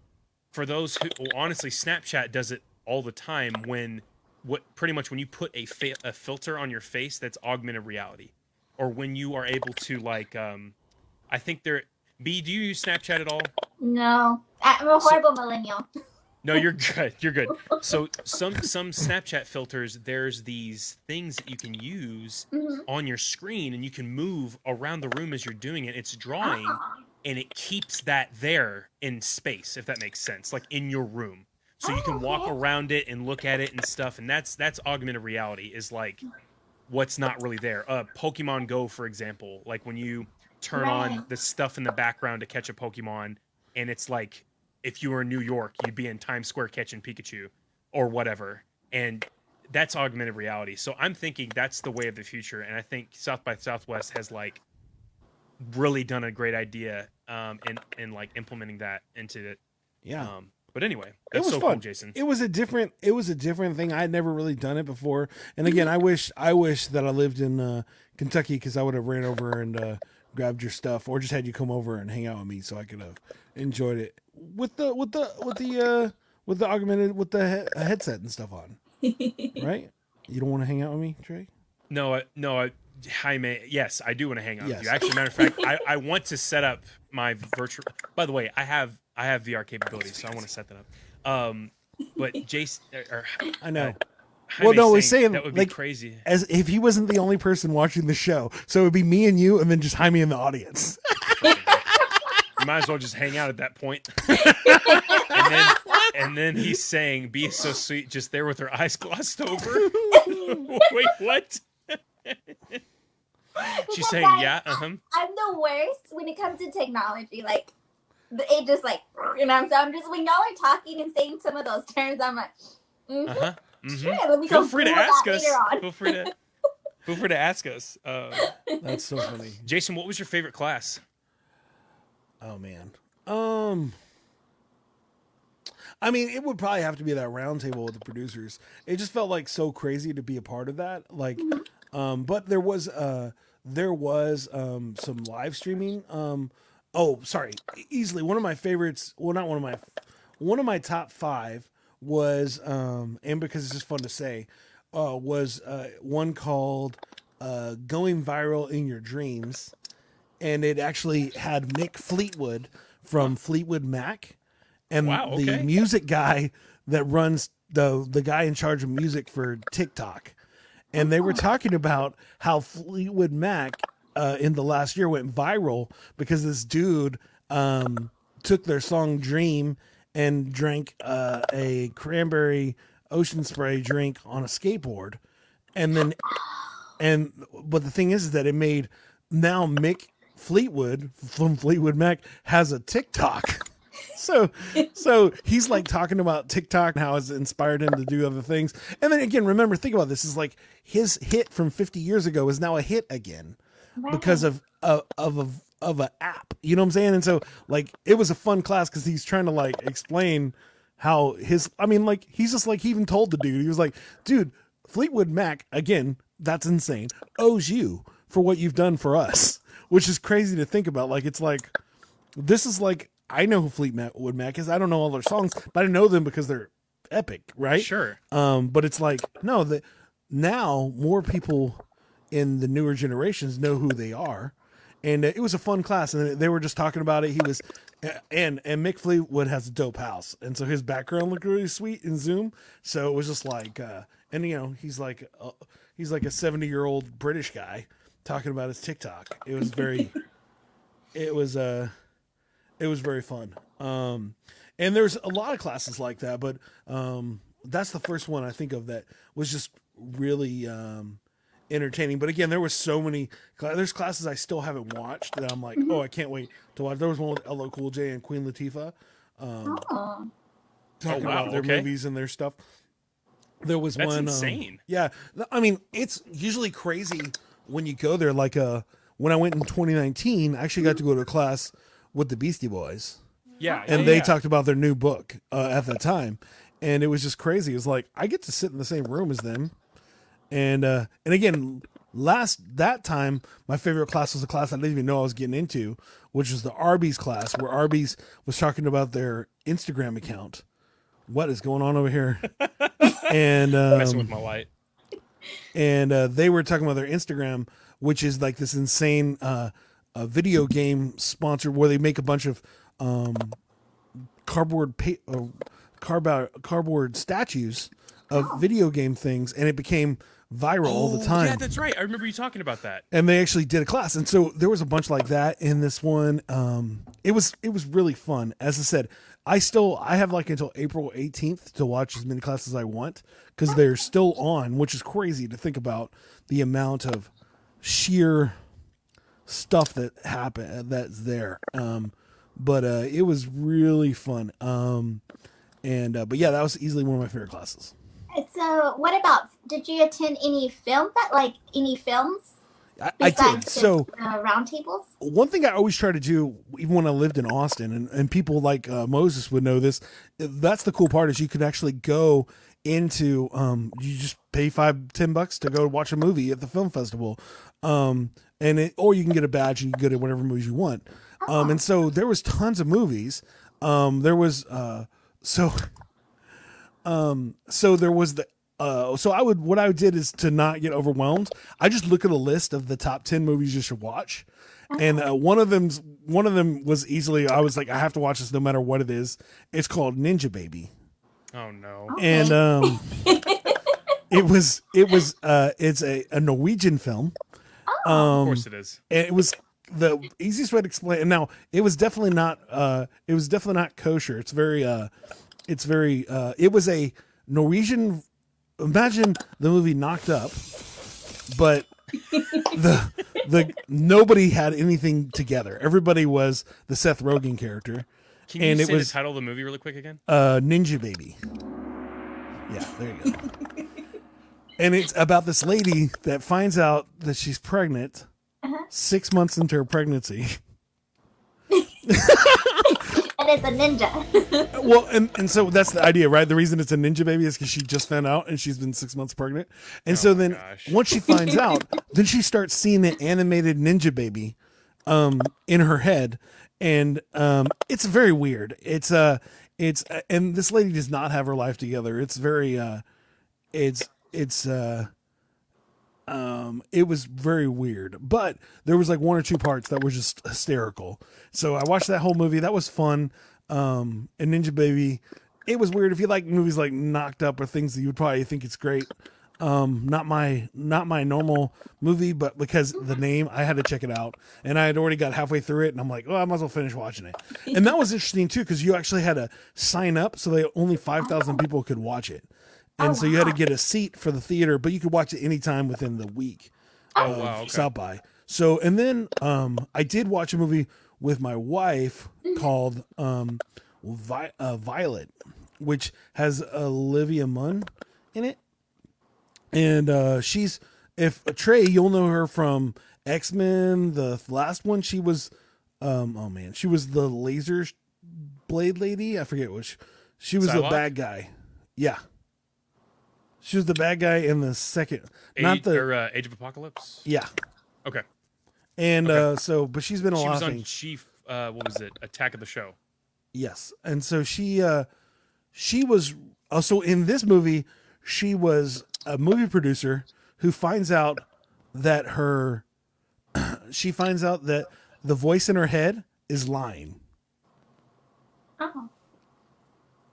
for those who well, honestly snapchat does it all the time when what pretty much when you put a, fa- a filter on your face that's augmented reality or when you are able to like um i think there b do you use snapchat at all no, I'm a So- horrible millennial. no you're good you're good so some some snapchat filters there's these things that you can use Mhm. on your screen and you can move around the room as you're doing it it's drawing Ah. And it keeps that there in space if that makes sense like in your room. So you Oh, can walk around it and look at it and stuff and that's that's augmented reality is like what's not really there. Uh pokemon go for example like when you turn on the stuff in the background to catch a pokemon and it's like if you were in new york you'd be in times square catching pikachu or whatever and that's augmented reality. So i'm thinking that's the way of the future and i think south by southwest has like really done a great idea um in in like implementing that into it yeah. um but anyway it was so fun, cool jason It was a different. It was a different thing. I had never really done it before. And again, I wish I wish that I lived in uh, Kentucky because I would have ran over and uh, grabbed your stuff, or just had you come over and hang out with me, so I could have enjoyed it with the with the with the uh, with the augmented with the he- headset and stuff on. Right? You don't want to hang out with me, Trey? no I, no I, Jaime, yes, I do want to hang out with you. Actually, matter of fact, I, I want to set up my virtual. By the way, I have I have VR capabilities, so I want to set that up. Um, but Jason, or, or I know. Uh, Jaime Well, no, we're saying, that would be like- crazy. As if he wasn't the only person watching the show, so it would be me and you, and then just Jaime in the audience. You might as well just hang out at that point. and then and then he's saying, "Be so sweet," just there with her eyes glossed over. Wait, what? She's saying, I- "Yeah, uh huh." I'm the worst when it comes to technology. Like, it just like, you know, so I'm just when y'all are talking and saying some of those terms, I'm like, mm-hmm, Uh huh. hmm sure, let me Feel go free to ask us. later on. Feel free to feel free to ask us. Uh, That's so funny. Jason, what was your favorite class? Oh man. Um I mean, it would probably have to be that roundtable with the producers. It just felt like so crazy to be a part of that. Like um but there was uh there was um some live streaming. Um oh, sorry. Easily one of my favorites, well not one of my one of my top 5 was um and because it's just fun to say, uh was uh one called uh going viral in your dreams and it actually had Mick Fleetwood from Fleetwood Mac, and Wow, the music guy that runs the the guy in charge of music for TikTok, and they were talking about how Fleetwood Mac uh, in the last year went viral because this dude um, took their song "Dream" and drank uh, a cranberry ocean spray drink on a skateboard, and then and but the thing is, is that it made now Mick Fleetwood from Fleetwood Mac has a TikTok. So so he's like talking about TikTok and how it's inspired him to do other things. And then again, remember, think about this is like his hit from 50 years ago is now a hit again because of uh, of of a of a app. You know what I'm saying? And so like it was a fun class because he's trying to like explain how his I mean like he's just like he even told the dude he was like, dude, Fleetwood Mac again, that's insane. Owes you for what you've done for us, which is crazy to think about. Like it's like this is like I know who Fleetwood Mac is. I don't know all their songs, but I know them because they're epic, right? Sure. Um, but it's like no, that now more people in the newer generations know who they are, and it was a fun class, and they were just talking about it. He was, and and Mick Fleetwood has a dope house, and so his background looked really sweet in Zoom. So it was just like, uh, and you know, he's like, uh, he's like a seventy year old British guy talking about his TikTok. It was very, it was uh, it was very fun. Um, and there's a lot of classes like that, but um, that's the first one I think of that was just really um, entertaining. But again, there was so many. There's classes I still haven't watched that I'm like, oh, I can't wait to watch. There was one with LL Cool J and Queen Latifah Oh, talking Oh, wow, about their okay. movies and their stuff. There was That's one. um, insane. yeah, I mean, it's usually crazy when you go there. Like, uh, when I went in 2019, I actually got to go to a class with the Beastie Boys Yeah. and yeah, they yeah. talked about their new book uh, at that time, and it was just crazy. It was like I get to sit in the same room as them, and uh, and again, last that time, my favorite class was a class I didn't even know I was getting into, which was the Arby's class, where Arby's was talking about their Instagram account. What is going on over here? and messing um, with my light. and uh, they were talking about their Instagram, which is like this insane uh, uh, video game sponsor where they make a bunch of um, cardboard pa- uh, cardboard cardboard statues of video game things, and it became viral all the Oh, time Yeah, that's right. I remember you talking about that. and they actually did a class and so there was a bunch like that in this one um it was it was really fun as i said i still i have like until april 18th to watch as many classes as i want because they're still on which is crazy to think about the amount of sheer stuff that happened that's there um but uh it was really fun um and uh, but yeah that was easily one of my favorite classes so what about? Did you attend any film that like any films i, I did so uh, roundtables? one thing I always try to do, even when I lived in Austin, and, and people like uh, Moses would know this. That's the cool part is you can actually go into um, you just pay five ten bucks to go watch a movie at the film festival, um, and it, or you can get a badge and you can go to whatever movies you want. Um, and so there was tons of movies. Um, there was uh, so um, so there was the uh, so I would what I did is to not get overwhelmed. I just look at a list of the top ten movies you should watch, and uh, one of them's one of them was easily I was like I have to watch this no matter what it is. It's called Ninja Baby, Oh no. and um, it was it was uh, it's a, a Norwegian film. Of Um, course it is. and it was the easiest way to explain. And now it was definitely not. Uh, it was definitely not kosher. It's very. Uh, it's very. Uh, it was a Norwegian. Imagine the movie Knocked Up, but the the nobody had anything together. Everybody was the Seth Rogen character. Can you and it say was- the title of the movie really quick again? Uh, Ninja Baby. Yeah, there you go. and it's about this lady that finds out that she's pregnant six months into her pregnancy. And it's a ninja. Well, and, and so that's the idea, right? The reason it's a ninja baby is because she just found out and she's been six months pregnant. And so then gosh. once she finds out, then she starts seeing the animated ninja baby um, in her head. And um, it's very weird. It's uh it's uh, and this lady does not have her life together. It's very uh it's it's uh um it was very weird but there was like one or two parts that were just hysterical. So i watched that whole movie. That was fun. Um and ninja baby it was weird. If you like movies like knocked up or things that you would probably think it's great um not my not my normal movie but because the name i had to check it out. And i had already got halfway through it and i'm like oh i might as well finish watching it. And that was interesting too because you actually had to sign up so that only 5000 people could watch it and so you had to get a seat for the theater but you could watch it anytime within the week Oh of wow. Okay. South by. So and then um I did watch a movie with my wife called um Vi- uh, Violet, which has Olivia Munn in it, and uh she's if Trey you'll know her from X Men the last one she was um oh man she was the laser blade lady I forget which she was Psylocke? bad guy yeah she was the bad guy in the second not the or, uh, Age of Apocalypse. yeah Okay. and uh so but she's been a She lot was of on things Chief. Uh, what was it? Attack of the Show. yes and so she uh she was also in this movie she was a movie producer who finds out that her she finds out that the voice in her head is lying Oh.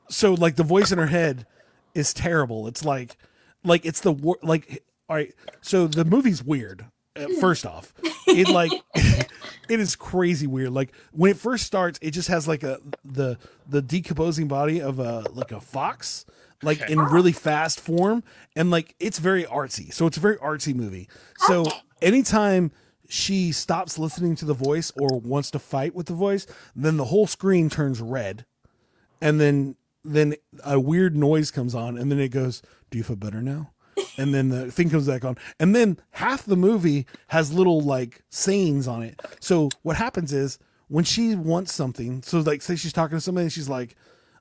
so like the voice in her head is terrible. It's like like it's the wor- like all right so the movie's weird uh, first off. It like it is crazy weird. Like when it first starts it just has like a the the decomposing body of a like a fox like Okay. in really fast form. And like it's very artsy. So it's a very artsy movie. So anytime she stops listening to the voice or wants to fight with the voice then the whole screen turns red. And then then a weird noise comes on and then it goes do you feel better now and then the thing comes back on and then half the movie has little like sayings on it so what happens is when she wants something so like say she's talking to somebody and she's like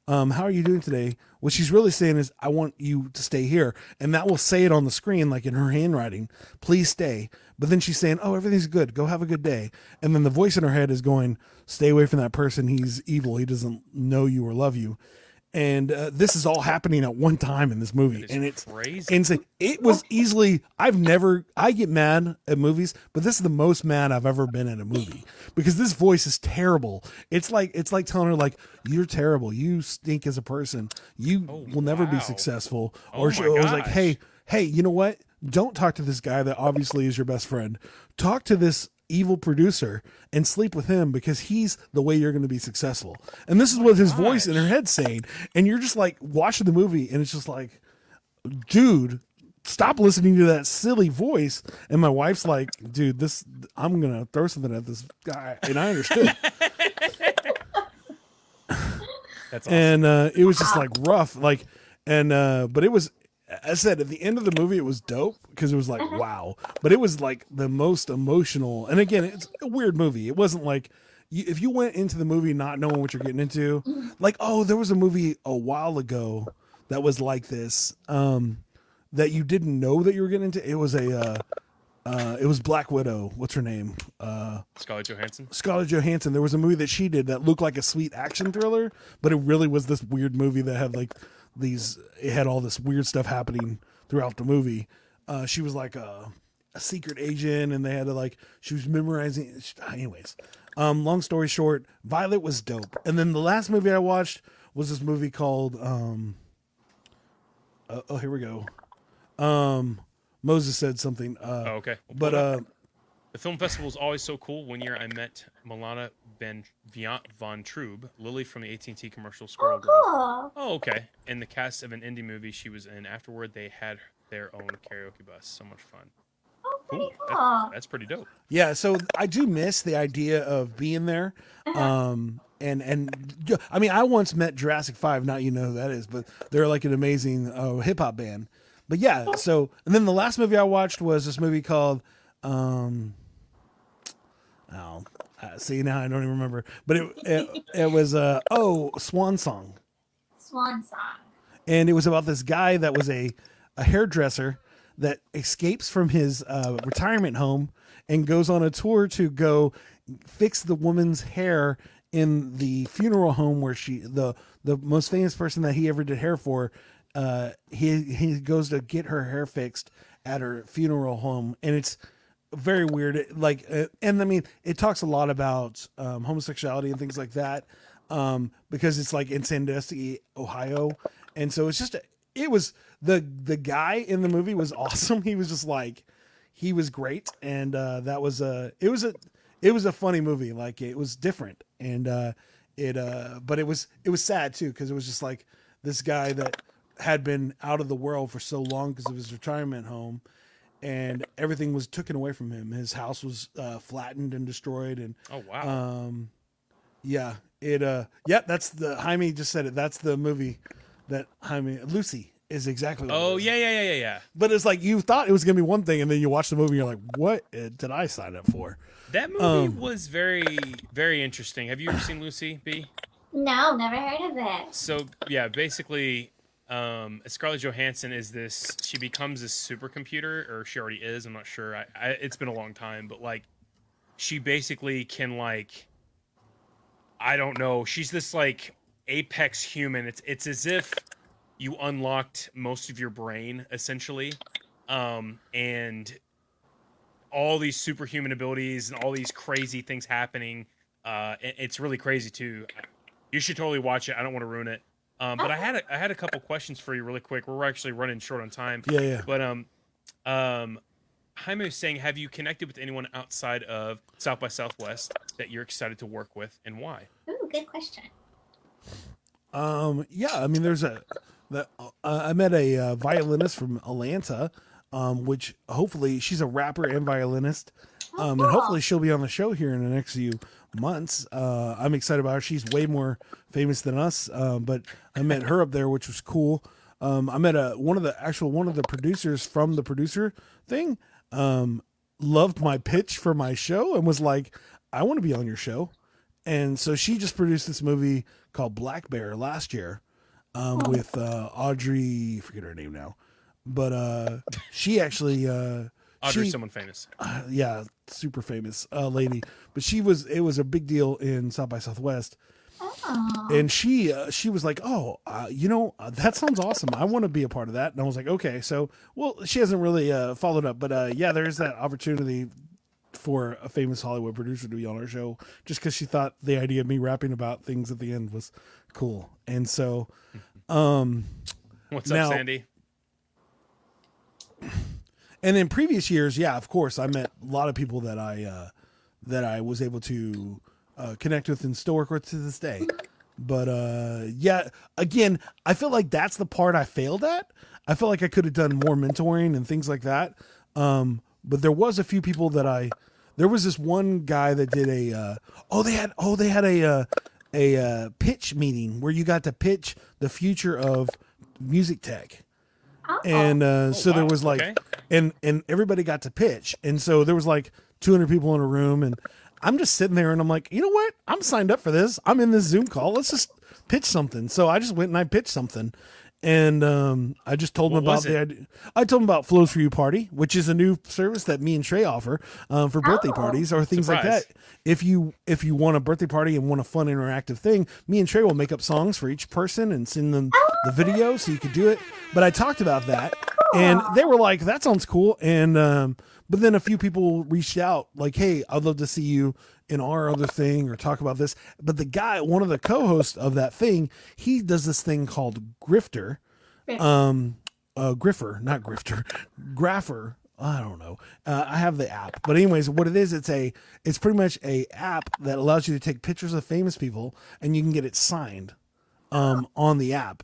um, how are you doing today? What she's really saying is, I want you to stay here. And that will say it on the screen, like in her handwriting, please stay. But then she's saying, oh, everything's good. Go have a good day. And then the voice in her head is going, stay away from that person. He's evil. He doesn't know you or love you. And uh, this is all happening at one time in this movie. and it's crazy. insane. It was easily, I've never, I get mad at movies, but this is the most mad I've ever been at a movie because this voice is terrible. It's like, it's like telling her, like, you're terrible. You stink as a person. You will never be successful. Oh Or my she was like, hey, hey, you know what? Don't talk to this guy that obviously is your best friend. Talk to this evil producer and sleep with him because he's the way you're going to be successful. And this is what his voice in her head saying. And you're just like watching the movie and it's just like, dude, stop listening to that silly voice. And my wife's like, dude, this, I'm going to throw something at this guy. And I understood. That's awesome. and uh, it was just like rough like and uh but it was as i said at the end of the movie it was dope because it was like wow but it was like the most emotional and again it's a weird movie it wasn't like you, if you went into the movie not knowing what you're getting into like oh there was a movie a while ago that was like this um that you didn't know that you were getting into it was a uh uh, it was Black Widow. What's her name? Uh, Scarlett Johansson. Scarlett Johansson. There was a movie that she did that looked like a sweet action thriller, but it really was this weird movie that had like these. It had all this weird stuff happening throughout the movie. Uh, she was like a, a secret agent, and they had to like she was memorizing. Anyways, um, long story short, Violet was dope. And then the last movie I watched was this movie called um, uh, oh here we go. Um, Moses said something. Uh, Oh, okay. We'll but pull it up. uh, The film festival is always so cool. One year I met Milana Ben Viant von Trube, Lily from the AT&T commercial Squirrel Oh, Girl. cool. Oh, okay. In the cast of an indie movie she was in. Afterward, they had their own karaoke bus. So much fun. Oh, pretty cool. that- that's pretty dope. Yeah, so I do miss the idea of being there. Um and and I mean I once met Jurassic 5, not you know who that is, but they're like an amazing uh, hip hop band. But yeah, so and then the last movie I watched was this movie called um oh, uh, see now I don't even remember. But it it, it was uh oh, Swan Song. Swan song. and it was about this guy that was a, a hairdresser that escapes from his uh, retirement home and goes on a tour to go fix the woman's hair in the funeral home where she the the most famous person that he ever did hair for uh he he goes to get her hair fixed at her funeral home and it's very weird like uh, and i mean it talks a lot about um, homosexuality and things like that um, because it's like in sandusky ohio. And so it's just it was the the guy in the movie was awesome. He was just like he was great. And uh that was a it was a it was a funny movie. Like it was different. And uh it uh but it was it was sad too because it was just like this guy that had been out of the world for so long because of his retirement home and everything was taken away from him his house was uh flattened and destroyed and Oh wow. um yeah it uh yeah that's the jaime just said it that's the movie that jaime lucy is exactly what oh is. yeah, yeah, yeah, yeah, yeah. but it's like you thought it was gonna be one thing and then you watch the movie and you're like what uh, did i sign up for That movie Um, was very, very interesting. Have you ever seen Lucy B? No, never heard of it. So yeah, basically, um, Scarlett Johansson is this. She becomes this supercomputer, or she already is. I'm not sure. I, I, it's been a long time, but like, she basically can like, I don't know. She's this like apex human. It's it's as if you unlocked most of your brain essentially, um, and all these superhuman abilities and all these crazy things happening. Uh, it- it's really crazy too. You should totally watch it. I don't want to ruin it. Um, but I had a, I had a couple questions for you really quick. We're actually running short on time. Yeah, yeah. But um, um, Jaime was saying, have you connected with anyone outside of South by Southwest that you're excited to work with, and why? Ooh, good question. Um, yeah, I mean, there's a the uh, I met a uh, violinist from Atlanta, um, which hopefully she's a rapper and violinist, um, and hopefully she'll be on the show here in the next few months. Uh, I'm excited about her. She's way more famous than us, um, but I met her up there, which was cool. Um, I met a one of the actual one of the producers from the producer thing. Um, loved my pitch for my show and was like, "I want to be on your show." and so she just produced this movie called Black Bear last year um, with uh, Audrey, forget her name now, but uh, she actually, uh, Audrey, she, someone famous. uh, yeah, super famous uh, lady, but she was it was a big deal in South by Southwest, Oh, and she uh, she was like, oh, uh, you know, uh, that sounds awesome. I want to be a part of that, and I was like, okay, so well, she hasn't really uh, followed up, but uh, yeah, there's that opportunity for a famous Hollywood producer to be on our show just because she thought the idea of me rapping about things at the end was cool. And so, um, What's now- up, Sandy? And in previous years, yeah, of course, I met a lot of people that I uh, that I was able to uh, connect with and still work with to this day. But uh, yeah, again, I feel like that's the part I failed at. I feel like I could have done more mentoring and things like that. Um, but there was a few people that I. There was this one guy that did a. Uh, oh, they had. Oh, they had a uh, a uh, pitch meeting where you got to pitch the future of music tech oh. and uh, so there was like Okay. and and everybody got to pitch. And so there was like 200 people in a room and i'm just sitting there and i'm like you know what? I'm signed up for this. I'm in this zoom call. Let's just pitch something. So i just went and i pitched something and um, I just told What them about the idea. I told them about Flows for You Party, which is a new service that me and Trey offer um, for birthday Oh. parties or things like that. If you if you want a birthday party and want a fun interactive thing, me and Trey will make up songs for each person and send them the video so you could do it. But I talked about that and they were like, "That sounds cool." And um, but then a few people reached out, like, "Hey, I'd love to see you in our other thing or talk about this." But the guy, one of the co-hosts of that thing, he does this thing called Grifter, um, uh, Griffer, not Grifter, Grapher. I don't know. Uh, I have the app, but anyways, what it is, it's a, it's pretty much a app that allows you to take pictures of famous people and you can get it signed um, on the app.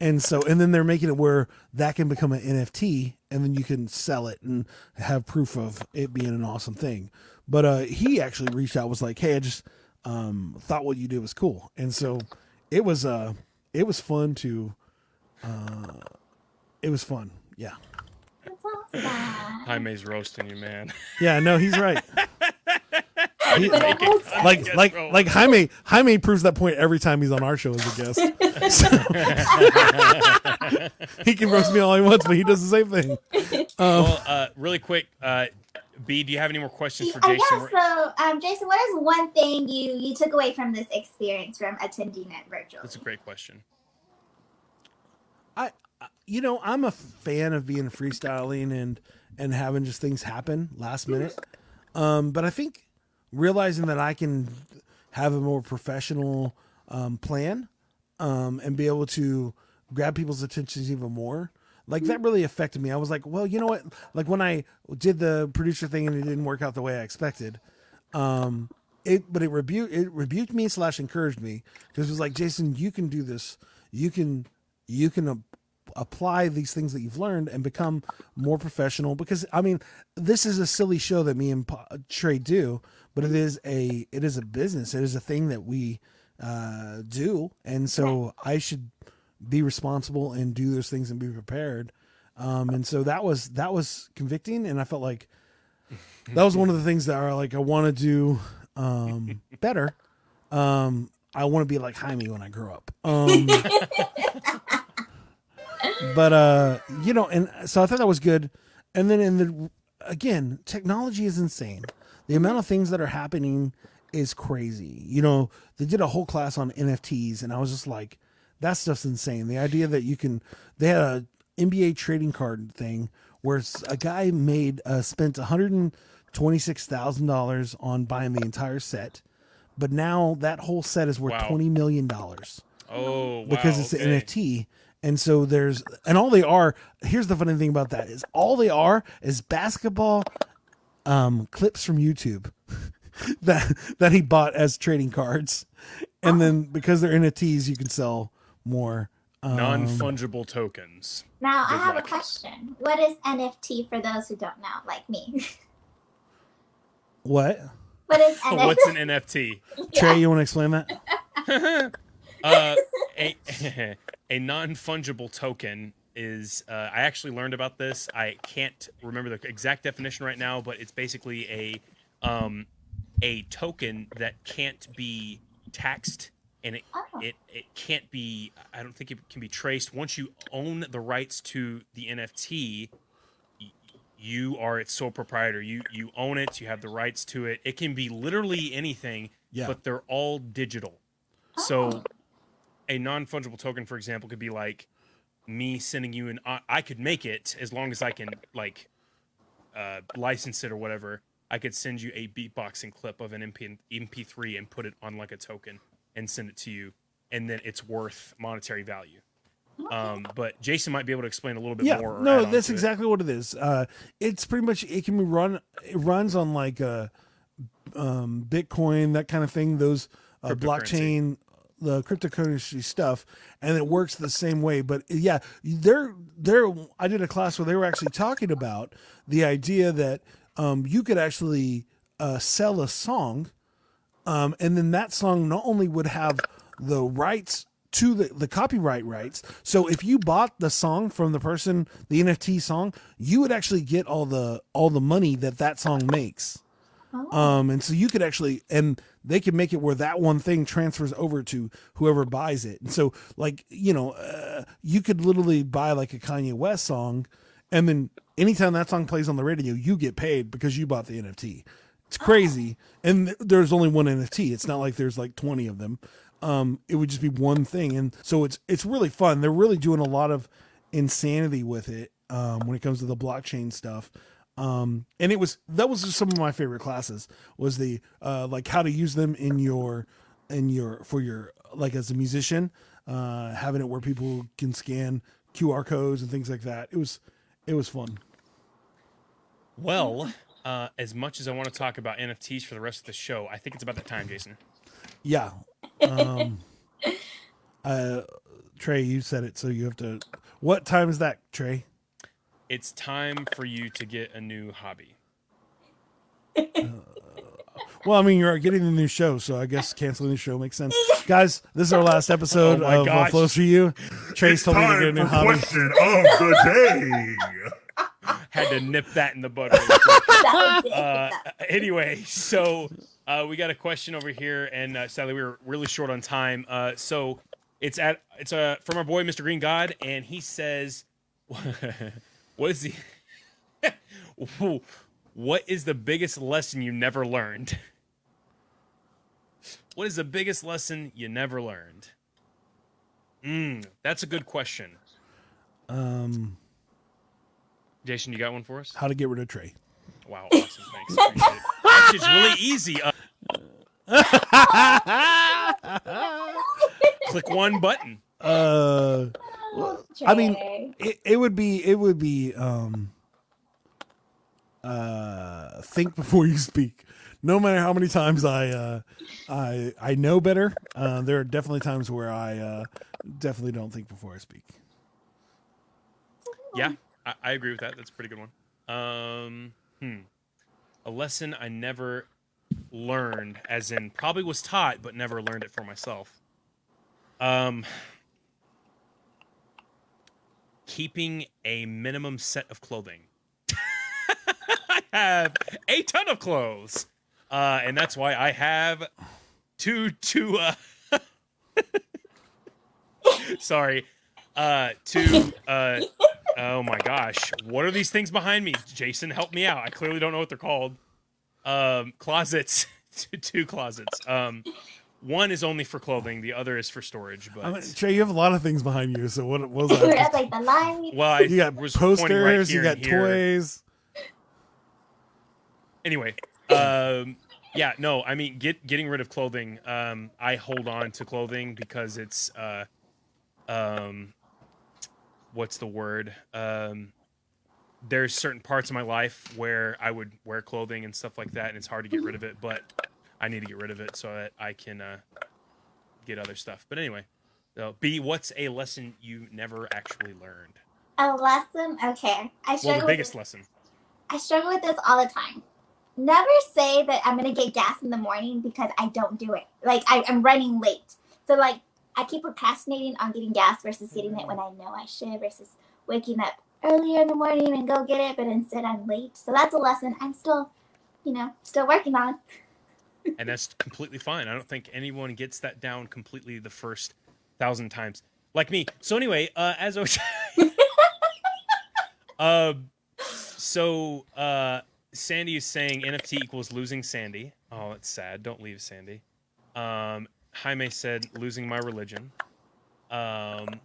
And so, and then they're making it where that can become an NFT and then you can sell it and have proof of it being an awesome thing. But uh, he actually reached out, was like, Hey, I just um, thought what you did was cool. And so it was, uh, it was fun to, uh, it was fun. Yeah. That's awesome. Jaime's roasting you, man. Yeah. No, he's right. He- But it was- like, like, bro. like Jaime, Jaime proves that point every time he's on our show as a guest. So- he can roast me all he wants, but he does the same thing. well, uh, really quick, uh, B, do you have any more questions for I Jason? guess so. Um, Jason, what is one thing you you took away from this experience from attending it virtually? That's a great question. I, I- you know, I'm a fan of being freestyling and and having just things happen last minute. Um, but I think realizing that I can have a more professional um, plan um, and be able to grab people's attentions even more. Like that really affected me. I was like, well, you know what? Like when I did the producer thing and it didn't work out the way I expected, um, it but it rebuked it rebuked me slash encouraged me because it was like, Jason, you can do this. You can you can uh, apply these things that you've learned and become more professional because i mean this is a silly show that me and Pa- trey do but it is a it is a business it is a thing that we uh do and so i should be responsible and do those things and be prepared. Um and so that was that was convicting. And i felt like that was one of the things that are like i want to do um better. Um i want to be like jaime when i grow up. Um but uh you know and so i thought that was good. And then in the again technology is insane. The amount of things that are happening is crazy. You know they did a whole class on nfts and i was just like that stuff's insane the idea that you can they had a nba trading card thing where a guy made uh spent $126000 on buying the entire set but now that whole set is worth Wow. 20 million dollars Oh, wow, because it's okay. the NFT. And so there's and all they are. Here's the funny thing about that is all they are is basketball um, clips from YouTube that that he bought as trading cards, and then because they're NFTs, you can sell more. Um, Non fungible tokens. Now I have luck. a question. What is NFT for those who don't know, like me? what what is NFT? What's an NFT? Trey? You want to explain that? Uh, a a non fungible token is. Uh, I actually learned about this. I can't remember the exact definition right now, but it's basically a um, a token that can't be taxed and it, Oh. it it can't be. I don't think it can be traced. Once you own the rights to the NFT, y- you are its sole proprietor. You you own it. You have the rights to it. It can be literally anything, Yeah. but they're all digital. So, a non fungible token, for example, could be like me sending you an. I- I could make it as long as I can like uh, license it or whatever. I could send you a beatboxing clip of an MP, MP3 and put it on like a token and send it to you, and then it's worth monetary value. Um, but Jason might be able to explain a little bit yeah more. or no that's to it. exactly what it is uh it's pretty much it can be run it runs on like uh um bitcoin that kind of thing those uh, blockchain the cryptocurrency stuff and it works the same way but yeah they're they're i did a class where they were actually talking about the idea that um you could actually uh sell a song um, and then that song not only would have the rights to the, the copyright rights so if you bought the song from the person the nft song you would actually get all the all the money that that song makes. Um and so you could actually and they could make it where that one thing transfers over to whoever buys it. And so like you know uh, you could literally buy like a kanye west song and then anytime that song plays on the radio you get paid because you bought the nft it's crazy and th- there's only one nft it's not like there's like 20 of them um it would just be one thing and so it's it's really fun they're really doing a lot of insanity with it um, when it comes to the blockchain stuff. Um, and it was that was just some of my favorite classes was the uh, like how to use them in your in your for your like as a musician, uh, having it where people can scan QR codes and things like that. It was it was fun. Well, uh, as much as I want to talk about NFTs for the rest of the show, I think it's about that time, Jason. Yeah. Um, uh, Trey, you said it, so you have to. What time is that, Trey? It's time for you to get a new hobby. Well, I mean, you're getting a new show, so I guess canceling the show makes sense. Guys, this is our last episode Oh of uh. Flows for You. Trey's told me to get a new hobby. question of the day. Had to nip that in the bud. really quick. That was it. uh, anyway, so uh, we got a question over here, and uh, sadly we were really short on time. Uh, so it's at it's uh, from our boy Mr. Green God, and he says, "What is the what is the biggest lesson you never learned? What is the biggest lesson you never learned? Mm, that's a good question. Um, Jason, you got one for us? how to get rid of Trey. Wow, awesome. Thanks. Appreciate it. Actually, it's really easy. Uh, click one button. Uh, I mean, it, it would be it would be um, uh, think before you speak. No matter how many times I uh, I I know better, uh, there are definitely times where I uh, definitely don't think before I speak. Yeah, I, I agree with that. That's a pretty good one. Um, hmm. A lesson I never learned, as in probably was taught, but never learned it for myself. Um, keeping a minimum set of clothing. I have a ton of clothes, uh, and that's why I have two two. Uh, sorry, uh, two. Uh, oh my gosh, what are these things behind me? Jason, help me out. I clearly don't know what they're called. Um, closets, two, two closets. Um, one is only for clothing, the other is for storage. But I mean, Trey, you have a lot of things behind you. So what, what was that? like the line. well, I You got was pointing right posters. you got toys. anyway um yeah no i mean get getting rid of clothing um i hold on to clothing because it's uh um what's the word um there's certain parts of my life where i would wear clothing and stuff like that and it's hard to get rid of it but i need to get rid of it so that i can uh get other stuff but anyway so b what's a lesson you never actually learned A lesson. Okay, I well struggle the with biggest lesson I struggle with this all the time. Never say that I'm gonna get gas in the morning because I don't do it. Like I, I'm running late. So like I keep procrastinating on getting gas versus getting it when I know I should versus waking up earlier in the morning and go get it, but instead I'm late. So that's a lesson I'm still, you know, still working on. and that's completely fine. I don't think anyone gets that down completely the first thousand times, like me. So anyway, uh, as I was, uh, so uh, Sandy is saying NFT equals losing Sandy. Oh, it's sad. Don't leave Sandy. Um, Jaime said losing my religion. Um,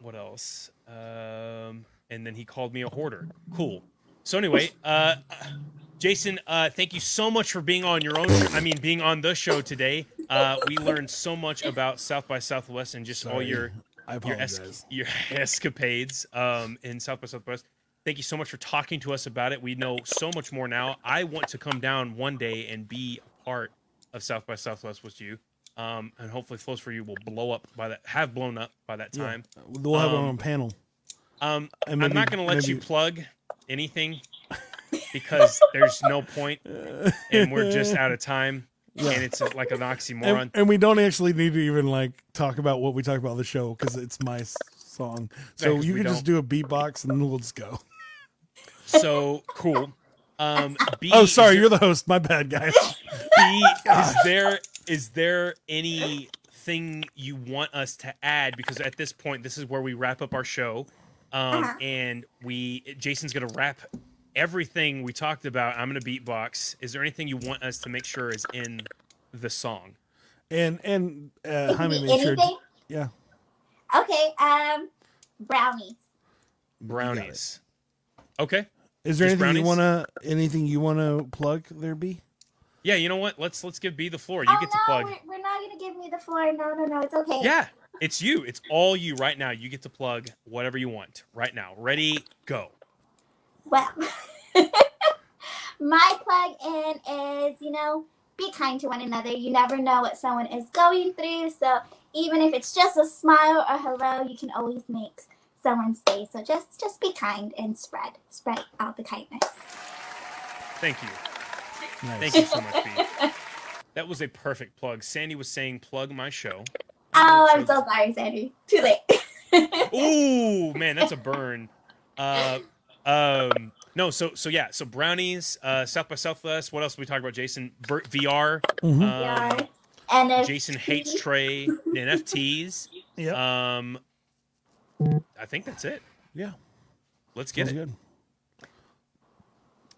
what else? Um, and then he called me a hoarder. Cool. So anyway, uh, Jason, uh, thank you so much for being on your own. I mean, being on the show today. Uh, we learned so much about South by Southwest and just all your your es- your escapades um, in South by Southwest. Thank you so much for talking to us about it. We know so much more now. I want to come down one day and be a part of South by Southwest with you. Um, and hopefully, Flows for You will blow up by that, have blown up by that Yeah. time. We'll have our Um, own panel. Um, And I'm not going to let you plug anything because there's no point, and we're just out of time, Yeah. and it's like an oxymoron. and, and we don't actually need to even like talk about what we talk about on the show because it's my song. So 'cause you can just do a beatbox and we'll just go. so cool. Um, B, Oh, sorry, you're the host. My bad, guys. B, is there is there anything you want us to add? Because at this point, this is where we wrap up our show, um, Uh-huh. and we Jason's gonna wrap everything we talked about. I'm gonna beatbox. Is there anything you want us to make sure is in the song? And and uh, It Jaime can be sure. Yeah. Okay, um, brownies. Brownies. Okay. Is there Just anything you wanna anything you wanna plug there, B? Yeah, you know what? Let's let's give B the floor. You oh get to no, plug. We're, we're not gonna give me the floor. No, no, no. It's okay. Yeah, it's you. It's all you right now. You get to plug whatever you want right now. Ready? Go. Well, my plug in is, you know, be kind to one another. You never know what someone is going through. So even if it's just a smile or hello, you can always make someone's day. So just just be kind and spread spread out the kindness. Thank you. Nice. Thank you so much, B. That was a perfect plug. Sandy was saying, "Plug my show." Oh, I'm so sorry, Sandy. Too late. Ooh, man, that's a burn. Uh, um, no, so so yeah, so brownies, uh, South by Southwest. What else did we talk about, Jason? Ver- VR. Mhm. Um, Yeah. and if Jason hates Trey. NFTs. Yep. Um, I think that's it. yeah. Let's get Sounds it. good.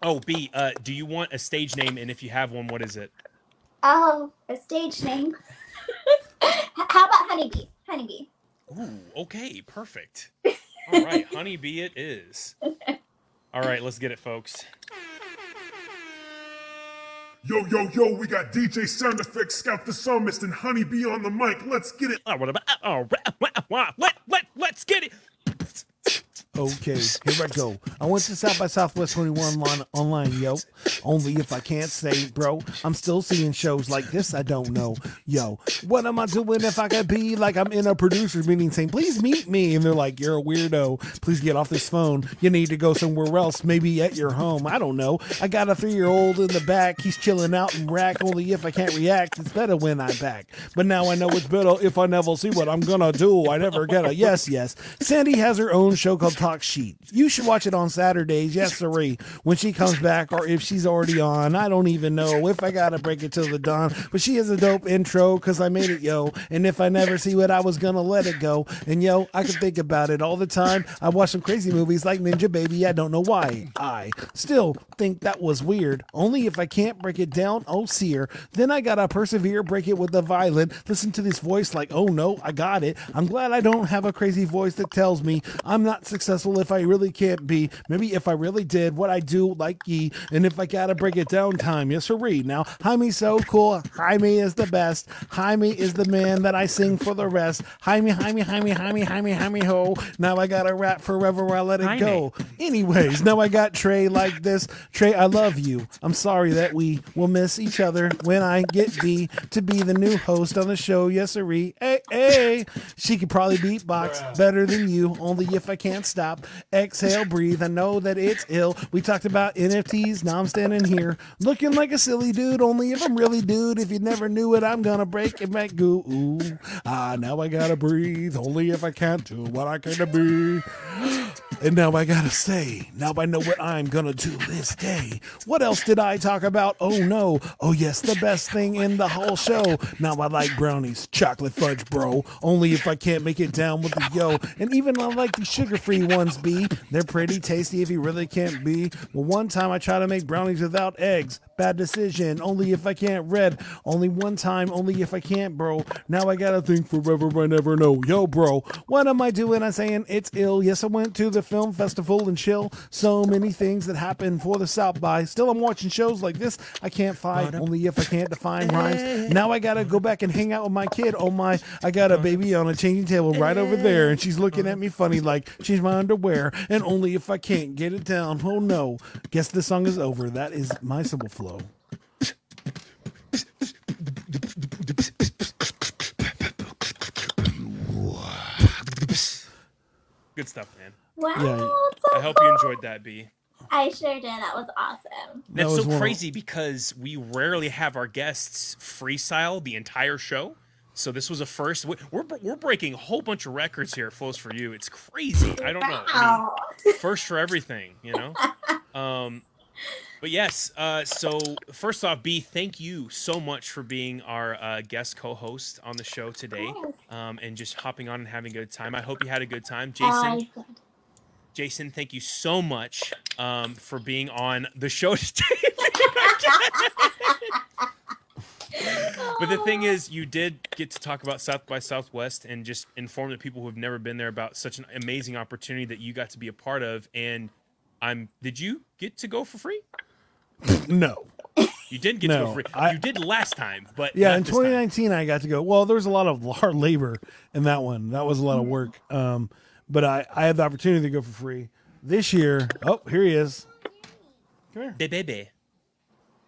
Oh, B. Uh, do you want a stage name? And if you have one, what is it? oh, a stage name. How about Honeybee? Honeybee. Ooh, okay, perfect. All right, honeybee it is. All right, let's get it, folks. Yo, yo, yo, we got DJ Sound Effects, Scout the Psalmist, and Honeybee on the mic. Let's get it. Oh, what about? Oh, let let let's get it. Okay, here I go. I went to South by Southwest 21 online, online, yo. Only if I can't say, bro. I'm still seeing shows like this. I don't know, yo. What am I doing if I could be like I'm in a producer meeting saying, please meet me? And they're like, you're a weirdo. Please get off this phone. You need to go somewhere else, maybe at your home. I don't know. I got a three year old in the back. He's chilling out in rack. Only if I can't react, it's better when I'm back. But now I know it's better if I never see what I'm gonna do. I never get a yes, yes. Sandy has her own show called Talk Sheet. You should watch it on Saturdays, yes, sirree, when she comes back, or if she's already on. I don't even know if I gotta break it till the dawn. But she has a dope intro because I made it, yo. And if I never see what I was gonna let it go. And yo, I can think about it all the time. I watch some crazy movies like Ninja Baby. I don't know why. I still think that was weird. Only if I can't break it down, oh seer. Then I gotta persevere, break it with the violin. Listen to this voice like, oh no, I got it. I'm glad I don't have a crazy voice that tells me I'm not successful if I really can't be. Maybe if I really did what I do like ye, and if I gotta break it down time, yes sirree. Now Jaime's so cool. Jaime is the best. Jaime is the man that I sing for the rest. Jaime, Jaime, Jaime, Jaime, Jaime, Jaime ho. Now I gotta rap forever where I let it Jaime. go. Anyways, now I got Trey like this. Trey, I love you. I'm sorry that we will miss each other when I get B to be the new host on the show. Yes, sirree. Hey, hey. She could probably beatbox better than you, only if I can't stop. Exhale, breathe. I know that it's ill. We talked about NFTs. Now I'm standing here looking like a silly dude, only if I'm really dude. If you never knew it, I'm gonna break it back. Goo. Ooh. Ah, now I gotta breathe, only if I can't do what I can to be. And now I gotta say, now I know what I'm gonna do this day. What else did I talk about? Oh no. Oh yes, the best thing in the whole show. Now I like brownies, chocolate fudge, bro. Only if I can't make it down with the yo. And even I like the sugar-free ones, be. They're pretty tasty if you really can't be. Well, one time I tried to make brownies without eggs. Bad decision. Only if I can't red. Only one time. Only if I can't, bro. Now I gotta think forever. I never know. Yo, bro. What am I doing? I'm saying it's ill. Yes, I went to the film festival and chill. So many things that happen for the South by. Still, I'm watching shows like this. I can't fight. Only if I can't define rhymes. Now I gotta go back and hang out with my kid. Oh my! I got a baby on a changing table right over there, and she's looking at me funny like she's my underwear. And only if I can't get it down. Oh no! Guess the song is over. That is my simple flow. Good stuff, man. Wow. Yeah. so I hope you enjoyed that, B. I sure did. That was awesome. That That's was so one- crazy because we rarely have our guests freestyle the entire show. So this was a first. We- We're we're breaking a whole bunch of records here. Flows for you. It's crazy. I don't know. I mean, first for everything, you know. Um, but yes. Uh, so first off, B, thank you so much for being our uh, guest co-host on the show today, um, and just hopping on and having a good time. I hope you had a good time, Jason. Jason, thank you so much um, for being on the show today. But the thing is, you did get to talk about South by Southwest and just inform the people who have never been there about such an amazing opportunity that you got to be a part of. And I'm. Did you get to go for free? No. You did get to No, go free. I- you did last time, but Yeah, in this time. 2019, I got to go. Well, there was a lot of hard labor in that one. That was a lot of work. Um, but I, I had the opportunity to go for free. This year, oh, here he is. Come here. The baby.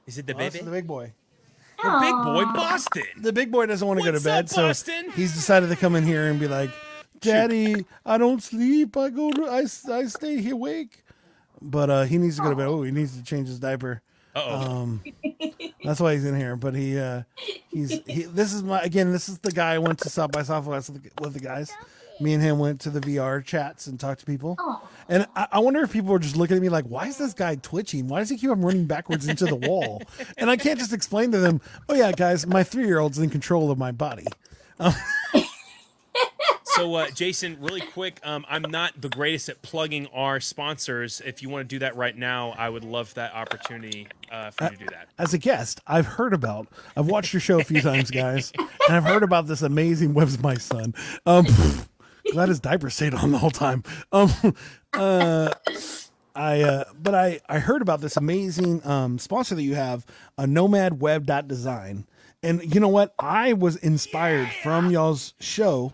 Is it the Oh, baby? the big boy. the big boy, Boston. The big boy doesn't want to go to bed, up, so Boston? he's decided to come in here and be like, "Daddy, I don't sleep. I go to I, I stay here awake." But uh, he needs to go to bed. Oh, he needs to change his diaper. Um, that's why he's in here. But he, uh, he's he. This is my again. This is the guy I went to South by Southwest with the, with the guys. Me and him went to the VR chats and talked to people. Oh. And I, I wonder if people are just looking at me like, why is this guy twitching? Why does he keep on running backwards into the wall? And I can't just explain to them, oh yeah, guys, my three year old's in control of my body. So, uh, Jason, really quick, um, I'm not the greatest at plugging our sponsors. If you want to do that right now, I would love that opportunity uh, for you to do that. As a guest, I've heard about, I've watched your show a few times, guys, and I've heard about this amazing web's my son. Um, glad his diaper stayed on the whole time. Um, uh, I, uh, but I, I heard about this amazing um, sponsor that you have, a Nomad Web Design, And you know what? I was inspired from y'all's show.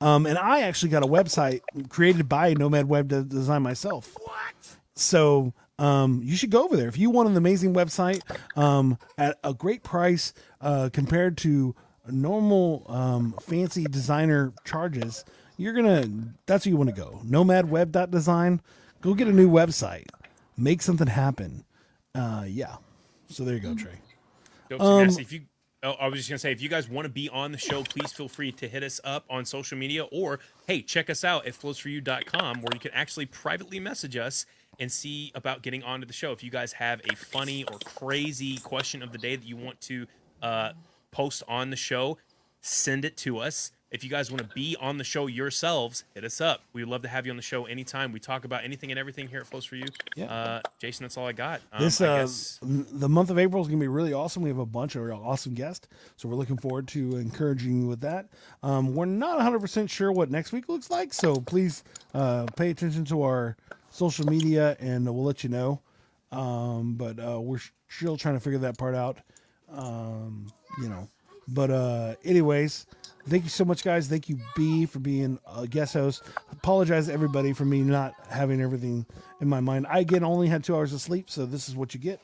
Um, and I actually got a website created by Nomad Web to design myself. What? So um, you should go over there if you want an amazing website um, at a great price uh, compared to normal um, fancy designer charges. You're gonna that's where you want to go. Nomadweb.design. Go get a new website. Make something happen. Uh, yeah. So there you go, Trey. Dope, Um, if you, oh, I was just gonna say, if you guys want to be on the show, please feel free to hit us up on social media, or hey, check us out at flowsforyou.com, where you can actually privately message us and see about getting onto the show. If you guys have a funny or crazy question of the day that you want to uh, post on the show, send it to us. If you guys want to be on the show yourselves, hit us up. We'd love to have you on the show anytime. We talk about anything and everything here at Flows for You. Yeah. Uh, Jason, that's all I got. Um, this I uh, guess- the month of April is going to be really awesome. We have a bunch of real awesome guests, so we're looking forward to encouraging you with that. Um, we're not 100 percent sure what next week looks like, so please uh, pay attention to our social media, and we'll let you know. Um, but uh, we're still trying to figure that part out. Um, you know, but uh, anyways. Thank you so much, guys. Thank you, B, for being a guest host. Apologize to everybody for me not having everything in my mind. I again only had two hours of sleep, so this is what you get.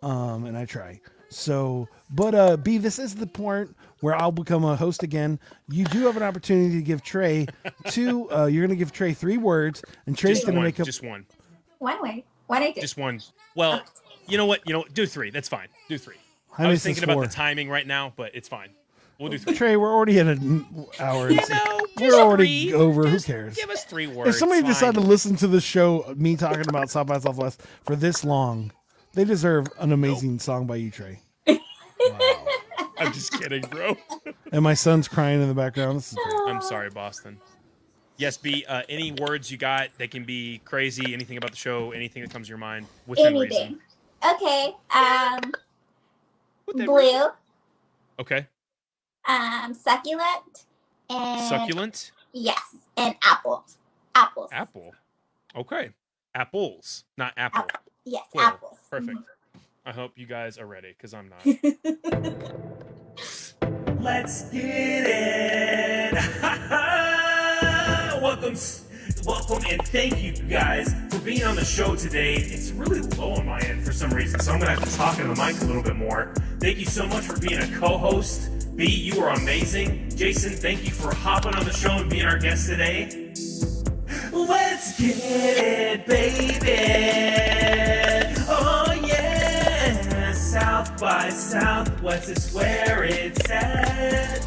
Um, and I try. So, but uh, B, this is the point where I'll become a host again. You do have an opportunity to give Trey two. Uh, you're going to give Trey three words, and Trey's going to make up. just one. One word. What I do? Just one. Well, you know what? You know, do three. That's fine. Do three. How I was thinking about for? the timing right now, but it's fine. We'll do three. Trey, we're already at an hour. and You know, we're already three. over. Just Who cares? Give us three words. if somebody fine. decided to listen to the show, me talking about South by Southwest for this long, they deserve an amazing song by you, Trey. I'm just kidding, bro. And my son's crying in the background. This is great. I'm sorry, Boston. Yes, B. Uh, any words you got? that can be crazy. Anything about the show? Anything that comes to your mind within Anything. reason. Okay. Um, Within blue. reason. Okay. Um, succulent. And Succulent. Yes, and apples. Apples. Apple. Okay. Apples, not apple. Apple. Yes, Plural. apples. Perfect. I hope you guys are ready because I'm not. Let's get it. welcome, s- welcome, and thank you guys for being on the show today. It's really low on my end for some reason, so I'm gonna have to talk in the mic a little bit more. Thank you so much for being a co-host. B, you are amazing. Jason, thank you for hopping on the show and being our guest today. Let's get it, baby. Oh yeah, South by Southwest is where it's at.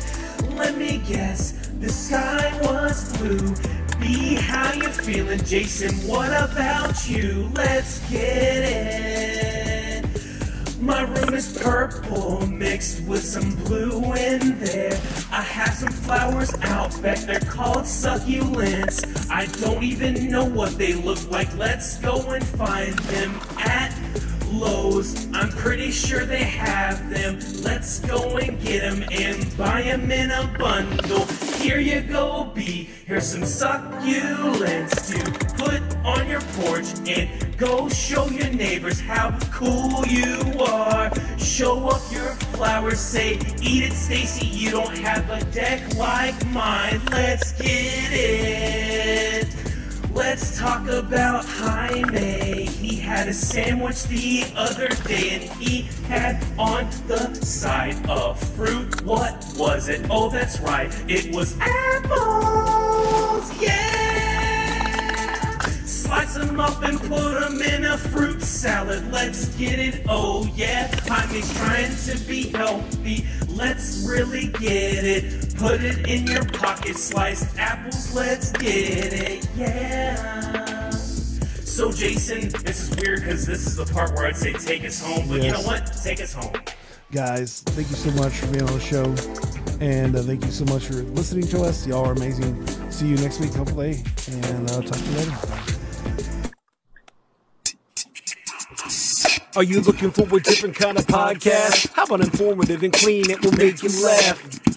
Let me guess, the sky was blue. Be how you feeling, Jason? What about you? Let's get it. My room is purple mixed with some blue in there. I have some flowers out back, they're called succulents. I don't even know what they look like. Let's go and find them at Lowe's. I'm pretty sure they have them. Let's go and get them and buy them in a bundle. Here you go, B. Here's some succulents to put on your porch and go show your neighbors how cool you are. Show up your flowers, say, eat it, Stacy. You don't have a deck like mine. Let's get it. Let's talk about Jaime. He had a sandwich the other day and he had on the side of fruit. What was it? Oh, that's right. It was apples. Yeah. Slice them up and put them in a fruit salad. Let's get it. Oh, yeah. Jaime's trying to be healthy. Let's really get it. Put it in your pocket. Sliced apples. Let's get it. Yeah. So, Jason, this is weird because this is the part where I'd say take us home. But you know what? Take us home. Guys, thank you so much for being on the show. And uh, thank you so much for listening to us. Y'all are amazing. See you next week, hopefully. And uh, talk to you later. Are you looking for a different kind of podcast? How about informative and clean? It will make you laugh.